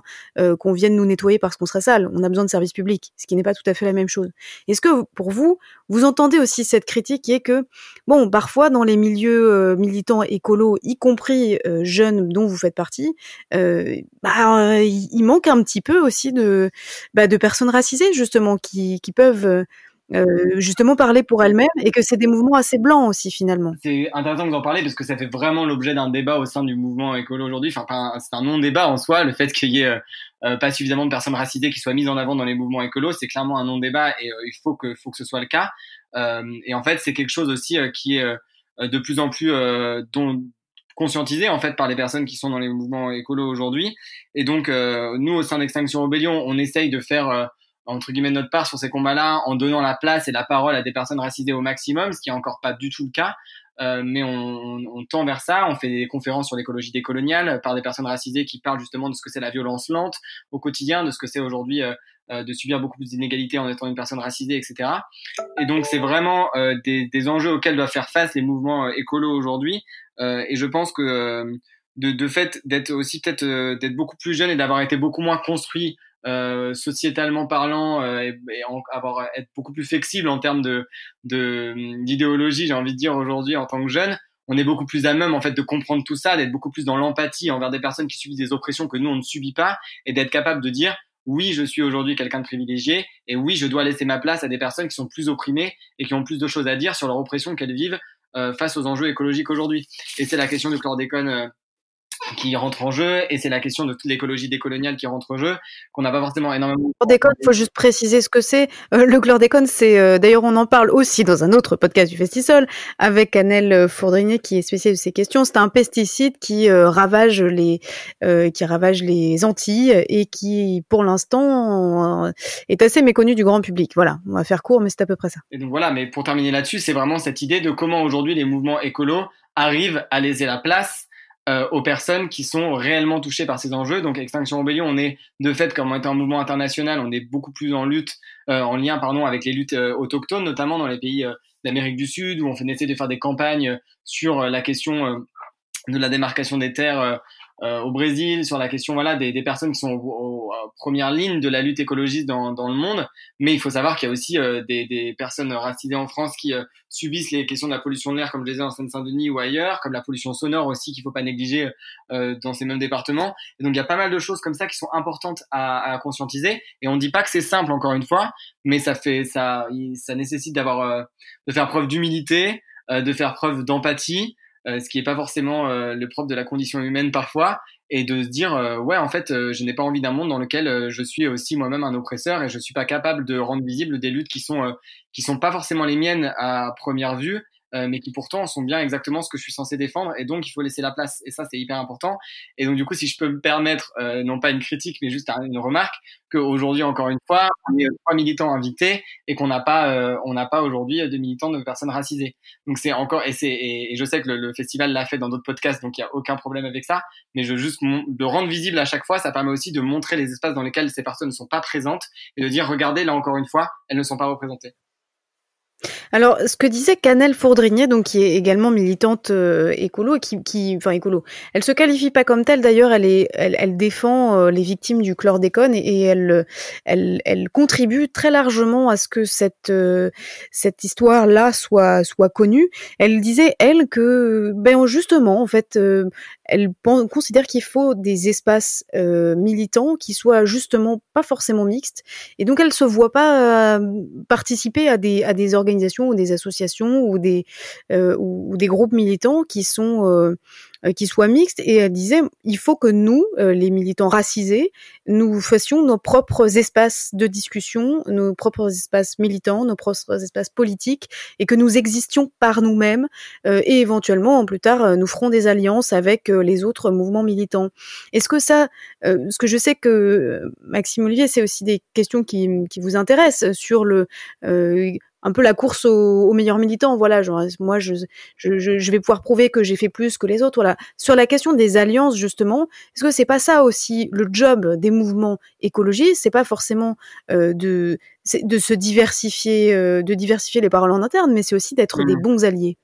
qu'on vienne nous nettoyer parce qu'on serait sale, on a besoin de services publics, ce qui n'est pas tout à fait la même chose. Est-ce que pour vous, vous entendez aussi cette critique qui est que bon, parfois dans les milieux euh, militants écolos, y compris euh, jeunes dont vous faites partie, euh, bah, il manque un petit peu aussi de, bah, personnes racisées justement qui, peuvent justement parler pour elles-mêmes et que c'est des mouvements assez blancs aussi finalement. C'est intéressant que vous en parlez parce que ça fait vraiment l'objet d'un débat au sein du mouvement écolo aujourd'hui. Enfin, c'est un non-débat en soi, le fait qu'il y ait pas suffisamment de personnes racisées qui soient mises en avant dans les mouvements écolos, c'est clairement un non-débat et il faut que ce soit le cas. Euh, et en fait, c'est quelque chose aussi euh, qui est euh, de plus en plus conscientisé en fait par les personnes qui sont dans les mouvements écolos aujourd'hui. Et donc, nous, au sein d'Extinction Rebellion, on essaye de faire entre guillemets notre part sur ces combats-là en donnant la place et la parole à des personnes racisées au maximum, ce qui est encore pas du tout le cas. Mais on, on, tend vers ça. On fait des conférences sur l'écologie décoloniale par des personnes racisées qui parlent justement de ce que c'est la violence lente au quotidien, de ce que c'est aujourd'hui de subir beaucoup plus d'inégalités en étant une personne racisée, etc. Et donc c'est vraiment euh, des, des, enjeux auxquels doivent faire face les mouvements écolos aujourd'hui. et je pense que de, de fait d'être aussi peut-être d'être beaucoup plus jeune et d'avoir été beaucoup moins construit euh, sociétalement parlant euh, et, avoir être beaucoup plus flexible en termes de d'idéologie j'ai envie de dire aujourd'hui en tant que jeune on est beaucoup plus à même en fait de comprendre tout ça d'être beaucoup plus dans l'empathie envers des personnes qui subissent des oppressions que nous on ne subit pas et d'être capable de dire oui, je suis aujourd'hui quelqu'un de privilégié et oui, je dois laisser ma place à des personnes qui sont plus opprimées et qui ont plus de choses à dire sur leur oppression qu'elles vivent euh, face aux enjeux écologiques aujourd'hui. Et c'est la question du chlordécone qui rentre en jeu et c'est la question de l'écologie décoloniale qui rentre en jeu qu'on n'a pas forcément énormément. Le chlordécone, il faut juste préciser ce que c'est. Euh, le chlordécone, c'est euh, d'ailleurs on en parle aussi dans un autre podcast du Festisol avec Annelle Fourdrinier qui est spécialiste de ces questions. C'est un pesticide qui euh, ravage les qui ravage les Antilles et qui pour l'instant est assez méconnu du grand public. Voilà, on va faire court mais c'est à peu près ça. Et donc voilà, mais pour terminer là-dessus, c'est vraiment cette idée de comment aujourd'hui les mouvements écolos arrivent à laisser la place euh, aux personnes qui sont réellement touchées par ces enjeux. Donc Extinction Rebellion, on est de fait, comme étant un mouvement international, on est beaucoup plus en lutte, euh, en lien pardon avec les luttes euh, autochtones, notamment dans les pays d'Amérique du Sud, où on fait essaie de faire des campagnes sur la question de la démarcation des terres euh, au Brésil sur la question voilà des, des personnes qui sont aux, première ligne de la lutte écologiste dans, dans le monde. Mais il faut savoir qu'il y a aussi euh, des, des, personnes racisées en France qui euh, subissent les questions de la pollution de l'air, comme je disais en Seine-Saint-Denis ou ailleurs, comme la pollution sonore aussi qu'il faut pas négliger dans ces mêmes départements. Et donc il y a pas mal de choses comme ça qui sont importantes à, à conscientiser. Et on dit pas que c'est simple encore une fois, mais ça fait ça ça nécessite d'avoir de faire preuve d'humilité, de faire preuve d'empathie. Euh, ce qui n'est pas forcément euh, le propre de la condition humaine parfois, et de se dire euh, ouais en fait je n'ai pas envie d'un monde dans lequel je suis aussi moi-même un oppresseur et je suis pas capable de rendre visible des luttes qui sont qui sont pas forcément les miennes à première vue euh, mais qui pourtant sont bien exactement ce que je suis censé défendre, et donc il faut laisser la place. Et ça, c'est hyper important. Et donc du coup, si je peux me permettre, euh, non pas une critique, mais juste une remarque, qu'aujourd'hui, encore une fois, on est trois militants invités et qu'on n'a pas, euh, on n'a pas aujourd'hui de militants de personnes racisées. Donc c'est encore, et c'est, et, je sais que le, festival l'a fait dans d'autres podcasts, donc il y a aucun problème avec ça. Mais je juste de rendre visible à chaque fois, ça permet aussi de montrer les espaces dans lesquels ces personnes ne sont pas présentes et de dire, regardez, là encore une fois, elles ne sont pas représentées. Alors, ce que disait Canel Fourdrinier, donc qui est également militante euh, écolo, qui, qui, enfin écolo, elle se qualifie pas comme telle. D'ailleurs, elle est, elle, elle défend euh, les victimes du chlordécone et, et elle, elle, elle contribue très largement à ce que cette, euh, cette histoire-là soit, soit connue. Elle disait elle que, ben justement, en fait, elle considère qu'il faut des espaces militants qui soient justement pas forcément mixtes, et donc elle se voit pas participer à des, à des organisations ou des associations ou des euh, ou, des groupes militants qui sont euh, euh, qui soient mixtes. Et elle disait il faut que nous les militants racisés nous fassions nos propres espaces de discussion nos propres espaces militants nos propres espaces politiques et que nous existions par nous-mêmes. Et éventuellement plus tard nous ferons des alliances avec les autres mouvements militants. Est-ce que ça ce que je sais que Maxime Olivier c'est aussi des questions qui, qui vous intéressent sur le un peu la course aux, meilleurs militants. Voilà, genre, moi, je, je, je, vais pouvoir prouver que j'ai fait plus que les autres. Voilà. Sur la question des alliances, justement, est-ce que c'est pas ça aussi le job des mouvements écologistes C'est pas forcément euh, de, de se diversifier, euh, de diversifier les paroles en interne, mais c'est aussi d'être des mmh. bons alliés?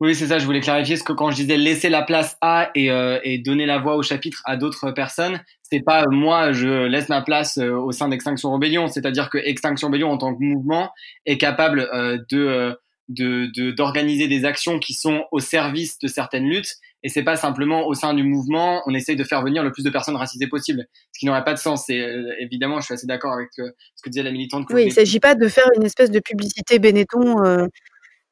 Oui, c'est ça, je voulais clarifier ce que quand je disais laisser la place à et, euh, et donner la voix au chapitre à d'autres personnes, c'est pas euh, moi je laisse ma place euh, au sein d'Extinction Rebellion, c'est-à-dire que Extinction Rebellion en tant que mouvement est capable de de d'organiser des actions qui sont au service de certaines luttes. Et c'est pas simplement au sein du mouvement on essaye de faire venir le plus de personnes racisées possible. Ce qui n'aurait pas de sens. Et évidemment je suis assez d'accord avec ce que disait la militante oui il s'agit pas de faire une espèce de publicité Benetton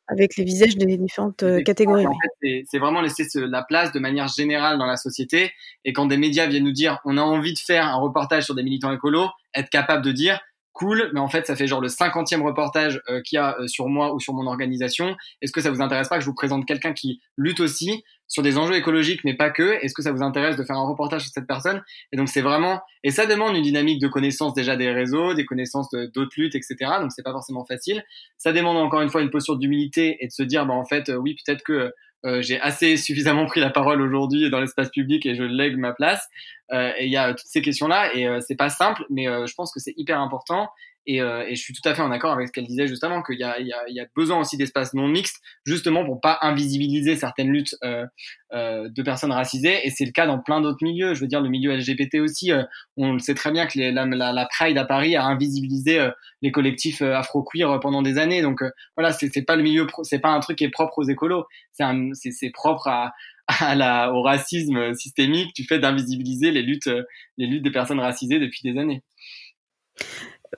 avec les visages des différentes euh, catégories. c'est vraiment laisser la place de manière générale dans la société. Et quand des médias viennent nous dire on a envie de faire un reportage sur des militants écolos, être capable de dire cool, mais en fait, ça fait genre le cinquantième reportage euh, qu'il y a euh, sur moi ou sur mon organisation. Est-ce que ça vous intéresse pas que je vous présente quelqu'un qui lutte aussi sur des enjeux écologiques, mais pas que? Est-ce que ça vous intéresse de faire un reportage sur cette personne? Et donc, c'est vraiment, et ça demande une dynamique de connaissance déjà des réseaux, des connaissances d'autres luttes, etc. Donc, c'est pas forcément facile. Ça demande encore une fois une posture d'humilité et de se dire, bah, en fait, euh, oui, peut-être que euh, j'ai assez suffisamment pris la parole aujourd'hui dans l'espace public et je lègue ma place. Euh, et il y a toutes ces questions-là et euh, c'est pas simple, mais je pense que c'est hyper important. Et, euh, et, je suis tout à fait en accord avec ce qu'elle disait justement, qu'il y a, il y, a, il y a besoin aussi d'espaces non mixtes, justement pour pas invisibiliser certaines luttes euh, euh, de personnes racisées. Et c'est le cas dans plein d'autres milieux. Je veux dire, le milieu LGBT aussi, euh, on le sait très bien que la, la, la, Pride à Paris a invisibilisé euh, les collectifs afro-queer pendant des années. Donc voilà, c'est, c'est pas le milieu, c'est pas un truc qui est propre aux écolos. C'est, c'est, c'est propre à, à la, au racisme systémique du fait d'invisibiliser les luttes, les luttes des personnes racisées depuis des années.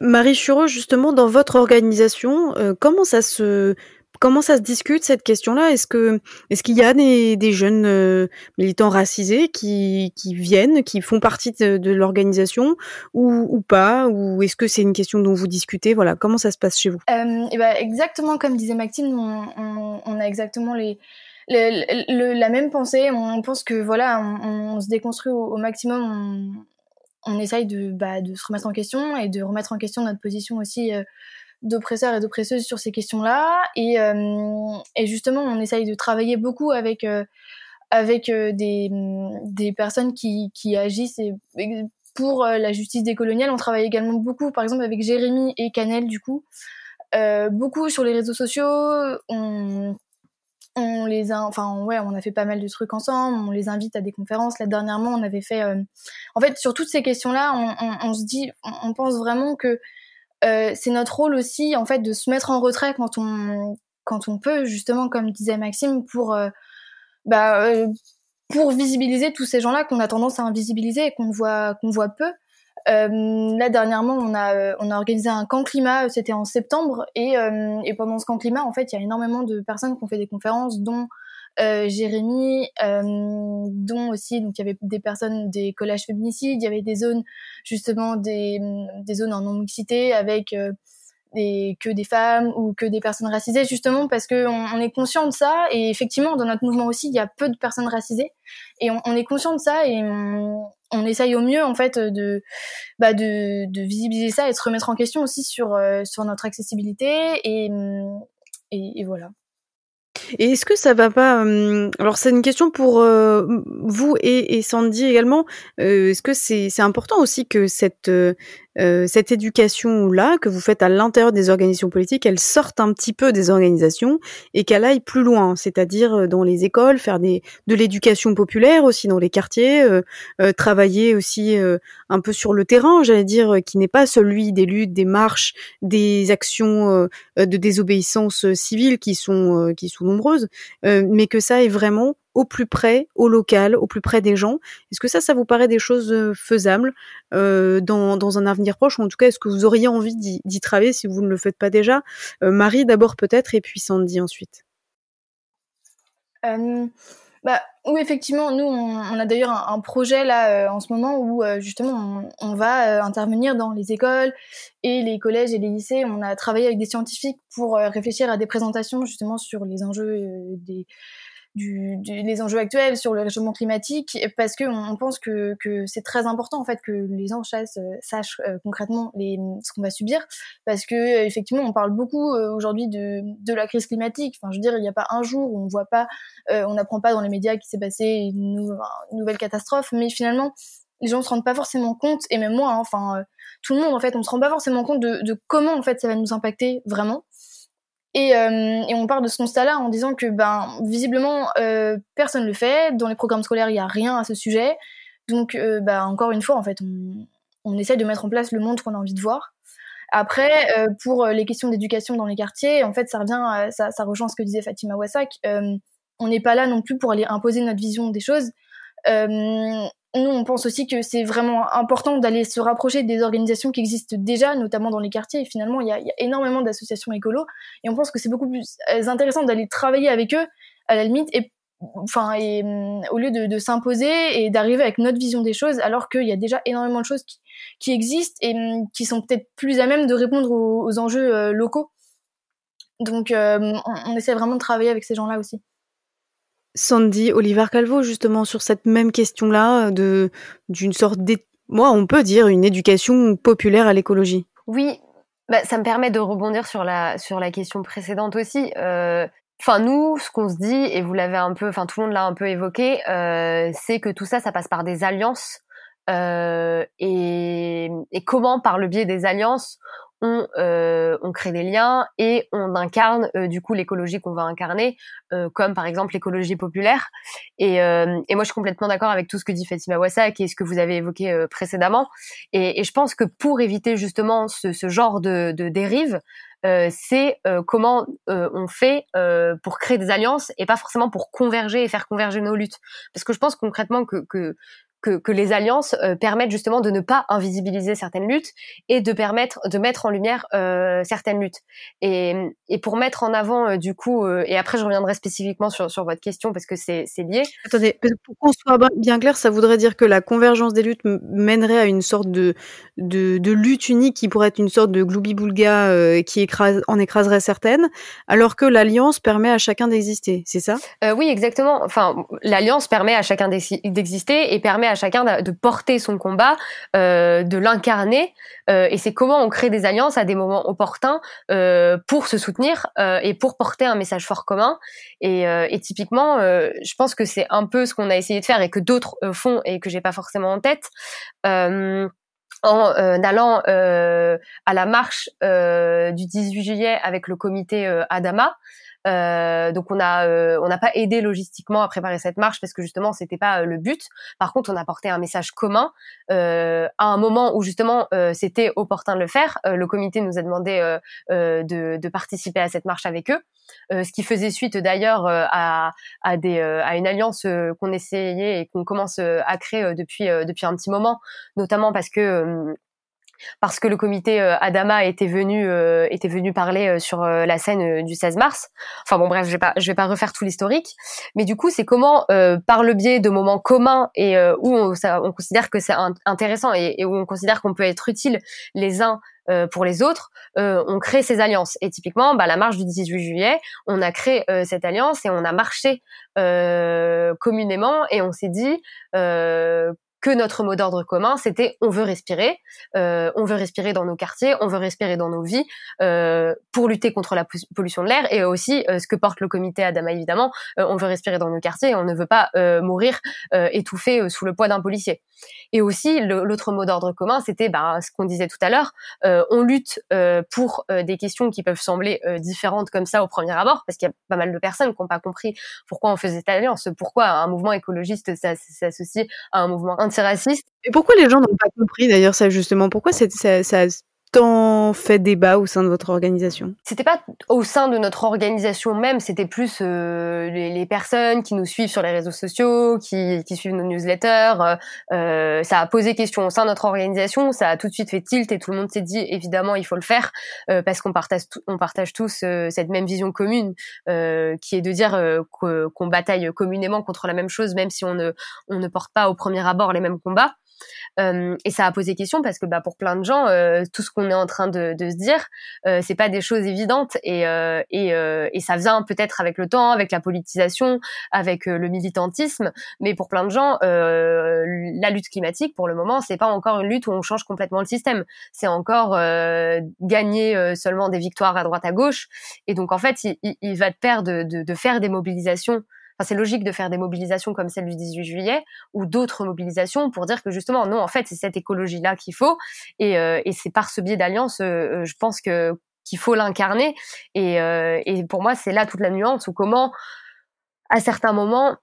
Marie Chureau, justement, dans votre organisation, euh, comment ça se comment ça se discute cette question-là? Est-ce que est-ce qu'il y a des, jeunes euh, militants racisés qui, qui viennent, qui font partie de, l'organisation ou, pas? Ou est-ce que c'est une question dont vous discutez? Voilà, comment ça se passe chez vous? Euh, et ben exactement comme disait Maxime, on, a exactement les le, le, la même pensée. On pense que voilà, on, se déconstruit au maximum on essaye de, bah, de se remettre en question et de remettre en question notre position aussi euh, d'oppresseurs et d'oppresseuses sur ces questions-là. Et, euh, et, justement, on essaye de travailler beaucoup avec, euh, des, personnes qui, agissent pour la justice décoloniale. On travaille également beaucoup, par exemple, avec Jérémy et Canel, du coup. beaucoup sur les réseaux sociaux. On les a, enfin ouais, on a fait pas mal de trucs ensemble. On les invite à des conférences. Là dernièrement, on avait fait, euh, en fait, sur toutes ces questions-là, on, on, se dit, on, pense vraiment que euh, c'est notre rôle aussi, en fait, de se mettre en retrait quand on, quand on peut, justement, comme disait Maxime, pour, euh, bah, pour visibiliser tous ces gens-là qu'on a tendance à invisibiliser et qu'on voit, qu'on voit peu. Euh, là dernièrement, on a euh, on a organisé un camp climat, c'était en septembre, et, euh, et pendant ce camp climat, en fait, il y a énormément de personnes qui ont fait des conférences, dont euh, Jérémy, euh, dont aussi donc il y avait des personnes des collèges féminicides, il y avait des zones justement des, des zones en non mixité avec des, que des femmes ou que des personnes racisées, justement parce que on, est conscient de ça et effectivement dans notre mouvement aussi il y a peu de personnes racisées et on, on est conscient de ça et on, on, essaye au mieux en fait de, bah de, visibiliser ça et de se remettre en question aussi sur euh, notre accessibilité et, et, voilà. Et est-ce que ça va pas euh, Alors c'est une question pour euh, vous et, Sandy également. Est-ce que c'est important aussi que cette euh, cette éducation-là que vous faites à l'intérieur des organisations politiques, elle sorte un petit peu des organisations et qu'elle aille plus loin, c'est-à-dire euh, dans les écoles, faire des, de l'éducation populaire aussi dans les quartiers, euh, euh travailler aussi un peu sur le terrain, j'allais dire, qui n'est pas celui des luttes, des marches, des actions de désobéissance civile qui sont qui sont nombreuses, mais que ça est vraiment au plus près, au local, au plus près des gens. Est-ce que ça, ça vous paraît des choses euh, faisables euh, dans, dans, un avenir proche? Ou en tout cas, est-ce que vous auriez envie d'y travailler si vous ne le faites pas déjà? Euh, Marie d'abord peut-être et puis Sandy ensuite. Bah, oui, effectivement, nous, on, a d'ailleurs un, projet là en ce moment où justement on va intervenir dans les écoles et les collèges et les lycées. On a travaillé avec des scientifiques pour réfléchir à des présentations justement sur les enjeux des du, du, les enjeux actuels sur le réchauffement climatique parce que on, pense que, que c'est très important en fait que les gens euh, sachent euh, concrètement les, ce qu'on va subir. Parce que euh, effectivement on parle beaucoup aujourd'hui de, de la crise climatique. Enfin je veux dire il n'y a pas un jour où on voit pas on n'apprend pas dans les médias qu'il s'est passé une, nouvelle catastrophe. Mais finalement les gens se rendent pas forcément compte et même moi hein, enfin tout le monde en fait on se rend pas forcément compte de, de comment en fait ça va nous impacter vraiment et, euh, et, on part de ce constat-là en disant que ben visiblement euh, personne le fait. Dans les programmes scolaires, il n'y a rien à ce sujet. Donc euh, ben, encore une fois, en fait, on, on de mettre en place le monde qu'on a envie de voir. Après, euh, pour les questions d'éducation dans les quartiers, en fait, ça revient, ça, ça rejoint ce que disait Fatima Wassak. On n'est pas là non plus pour aller imposer notre vision des choses. Nous, on pense aussi que c'est vraiment important d'aller se rapprocher des organisations qui existent déjà, notamment dans les quartiers. Et finalement, il y a, énormément d'associations écolo. Et on pense que c'est beaucoup plus euh, intéressant d'aller travailler avec eux, à la limite, enfin, hum, au lieu de, s'imposer et d'arriver avec notre vision des choses, alors qu'il y a déjà énormément de choses qui, existent et hum, qui sont peut-être plus à même de répondre aux, enjeux euh, locaux. Donc, euh, on, essaie vraiment de travailler avec ces gens-là aussi. Sandy, Oliver Calvo, justement, sur cette même question-là, de d'une sorte moi, on peut dire une éducation populaire à l'écologie. Oui, bah, ça me permet de rebondir sur la sur la question précédente aussi. Euh, Enfin, nous, ce qu'on se dit, et vous l'avez un peu, enfin tout le monde l'a un peu évoqué, euh, c'est que tout ça, ça passe par des alliances. Euh, et, et, comment, par le biais des alliances, on, euh, on crée des liens et on incarne euh, du coup l'écologie qu'on va incarner, comme par exemple l'écologie populaire. Et, et, moi, je suis complètement d'accord avec tout ce que dit Fatima Wassak et ce que vous avez évoqué précédemment. Et, et, je pense que pour éviter justement ce, ce genre de, de dérive, euh, c'est euh, comment euh, on fait pour créer des alliances et pas forcément pour converger et faire converger nos luttes. Parce que je pense concrètement que, que que, que, les alliances euh, permettent justement de ne pas invisibiliser certaines luttes et de permettre de mettre en lumière euh, certaines luttes. Et, et, pour mettre en avant euh, du coup, et après je reviendrai spécifiquement sur, sur votre question parce que c'est lié. Attendez, pour qu'on soit bien clair, ça voudrait dire que la convergence des luttes mènerait à une sorte de, de, de lutte unique qui pourrait être une sorte de gloubi-boulga qui écrase, en écraserait certaines, alors que l'alliance permet à chacun d'exister, c'est ça? Oui, exactement. Enfin, l'alliance permet à chacun d'exister et permet à chacun de porter son combat, euh, de l'incarner. Euh, et c'est comment on crée des alliances à des moments opportuns euh, pour se soutenir et pour porter un message fort commun. Et, typiquement, je pense que c'est un peu ce qu'on a essayé de faire et que d'autres font et que j'ai pas forcément en tête. en allant à la marche du 18 juillet avec le comité Adama, euh, donc on a euh, on n'a pas aidé logistiquement à préparer cette marche parce que justement c'était pas euh, le but. Par contre, on a porté un message commun à un moment où justement c'était opportun de le faire. le comité nous a demandé de, de, participer à cette marche avec eux, ce qui faisait suite d'ailleurs à, à des à une alliance qu'on essayait et qu'on commence à créer depuis depuis un petit moment, notamment parce que parce que le comité euh, Adama était venu euh, était venu parler euh, sur la scène du 16 mars. Enfin bon bref, je vais pas je vais pas refaire tout l'historique, mais du coup c'est comment par le biais de moments communs et où on, ça, on considère que c'est intéressant et, et, où on considère qu'on peut être utile les uns pour les autres, on crée ces alliances. Et typiquement, bah, la marche du 18 juillet, on a créé cette alliance et on a marché communément et on s'est dit que notre mot d'ordre commun, c'était on veut respirer, euh, on veut respirer dans nos quartiers, on veut respirer dans nos vies euh, pour lutter contre la pollution de l'air et aussi euh, ce que porte le comité Adama évidemment, on veut respirer dans nos quartiers on ne veut pas mourir étouffé sous le poids d'un policier. Et aussi l'autre mot d'ordre commun, c'était bah, ce qu'on disait tout à l'heure, on lutte pour des questions qui peuvent sembler différentes comme ça au premier abord, parce qu'il y a pas mal de personnes qui n'ont pas compris pourquoi on faisait cette alliance, pourquoi un mouvement écologiste s'associe à un mouvement Et pourquoi les gens n'ont pas compris d'ailleurs ça justement? Pourquoi ça, ça, fait débat au sein de votre organisation? C'était pas au sein de notre organisation même, c'était plus euh, les, les, personnes qui nous suivent sur les réseaux sociaux, qui, qui suivent nos newsletters. Euh, euh, ça a posé question au sein de notre organisation, ça a tout de suite fait tilt et tout le monde s'est dit évidemment il faut le faire euh, parce qu'on partage, on partage tous euh, cette même vision commune qui est de dire qu'on bataille communément contre la même chose même si on ne, on ne porte pas au premier abord les mêmes combats. Euh, et ça a posé question parce que bah, pour plein de gens, euh, tout ce qu'on est en train de, se dire, euh, c'est pas des choses évidentes et, euh, et, ça vient peut-être avec le temps, avec la politisation, avec le militantisme. Mais pour plein de gens, la lutte climatique, pour le moment, c'est pas encore une lutte où on change complètement le système. C'est encore gagner seulement des victoires à droite à gauche. Et donc en fait, il, va de pair de faire des mobilisations c'est logique de faire des mobilisations comme celle du 18 juillet ou d'autres mobilisations pour dire que justement, non, en fait, c'est cette écologie-là qu'il faut. Et, euh, et c'est par ce biais d'alliance, euh, je pense que qu'il faut l'incarner. Et, euh, et pour moi, c'est là toute la nuance ou comment, à certains moments,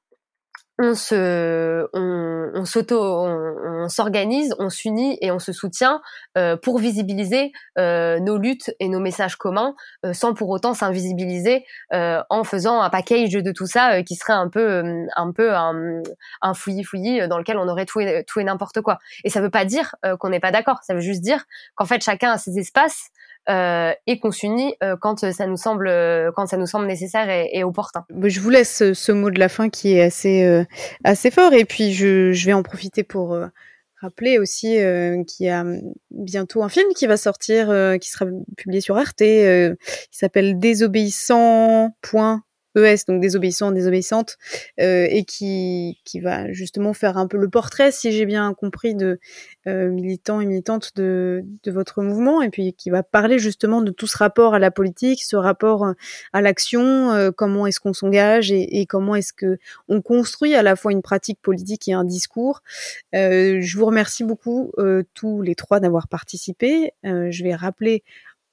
on se, on, on s'auto, on, s'organise, on s'unit et on se soutient euh, pour visibiliser euh, nos luttes et nos messages communs, euh, sans pour autant s'invisibiliser euh, en faisant un package de tout ça euh, qui serait un peu, un peu un, un fouillis fouillis dans lequel on aurait tout et, tout et n'importe quoi. Et ça veut pas dire qu'on n'est pas d'accord. Ça veut juste dire qu'en fait chacun a ses espaces et qu'on s'unit quand ça nous semble quand ça nous semble nécessaire et, et opportun. Je vous laisse ce mot de la fin qui est assez assez fort et puis je, je vais en profiter pour rappeler aussi euh, qu'il y a bientôt un film qui va sortir, qui sera publié sur Arte, qui s'appelle Désobéissant. ES, donc désobéissant, désobéissante, euh, et qui, qui va justement faire un peu le portrait, si j'ai bien compris, de euh, militants et militantes de, de votre mouvement, et puis qui va parler justement de tout ce rapport à la politique, ce rapport euh, à l'action, euh, comment est-ce qu'on s'engage et, et, comment est-ce que on construit à la fois une pratique politique et un discours. Je vous remercie beaucoup tous les trois d'avoir participé. je vais rappeler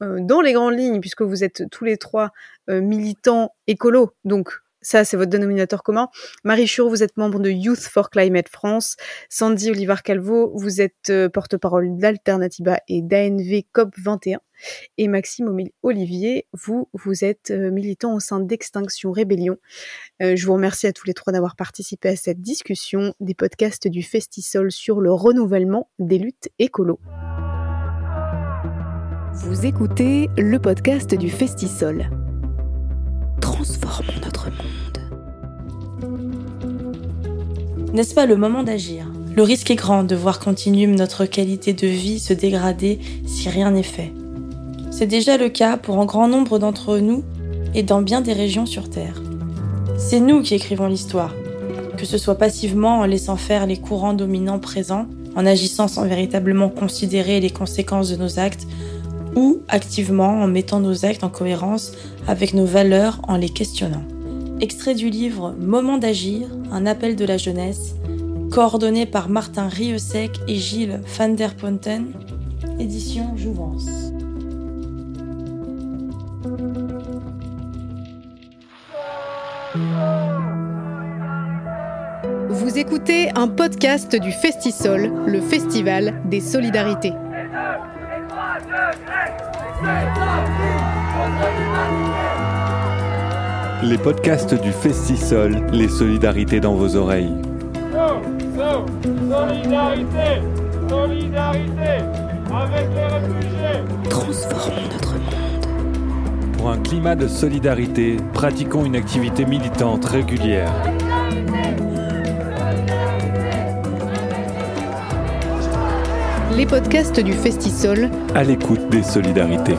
dans les grandes lignes, puisque vous êtes tous les trois euh, militants écolos, donc ça, c'est votre dénominateur commun. Marie Chur, vous êtes membre de Youth for Climate France. Sandy Olivar Calvo, vous êtes euh, porte-parole d'Alternativa et d'ANV COP21. Et Maxime Olivier, vous, vous êtes militant au sein d'Extinction Rébellion. je vous remercie à tous les trois d'avoir participé à cette discussion des podcasts du Festisol sur le renouvellement des luttes écolos. Vous écoutez le podcast du Festisol. Transformons notre monde. N'est-ce pas le moment d'agir? Le risque est grand de voir continuum notre qualité de vie se dégrader si rien n'est fait. C'est déjà le cas pour un grand nombre d'entre nous et dans bien des régions sur Terre. C'est nous qui écrivons l'histoire, que ce soit passivement en laissant faire les courants dominants présents, en agissant sans véritablement considérer les conséquences de nos actes, ou activement en mettant nos actes en cohérence avec nos valeurs en les questionnant. Extrait du livre Moment d'agir, un appel de la jeunesse, coordonné par Martin Rieussec et Gilles van der Ponten, édition Jouvence. Vous écoutez un podcast du Festisol, le festival des solidarités. Les podcasts du Festisol, les solidarités dans vos oreilles. solidarité, solidarité avec les réfugiés. Transformons notre monde. Pour un climat de solidarité, pratiquons une activité militante régulière. Les podcasts du Festisol à l'écoute des solidarités.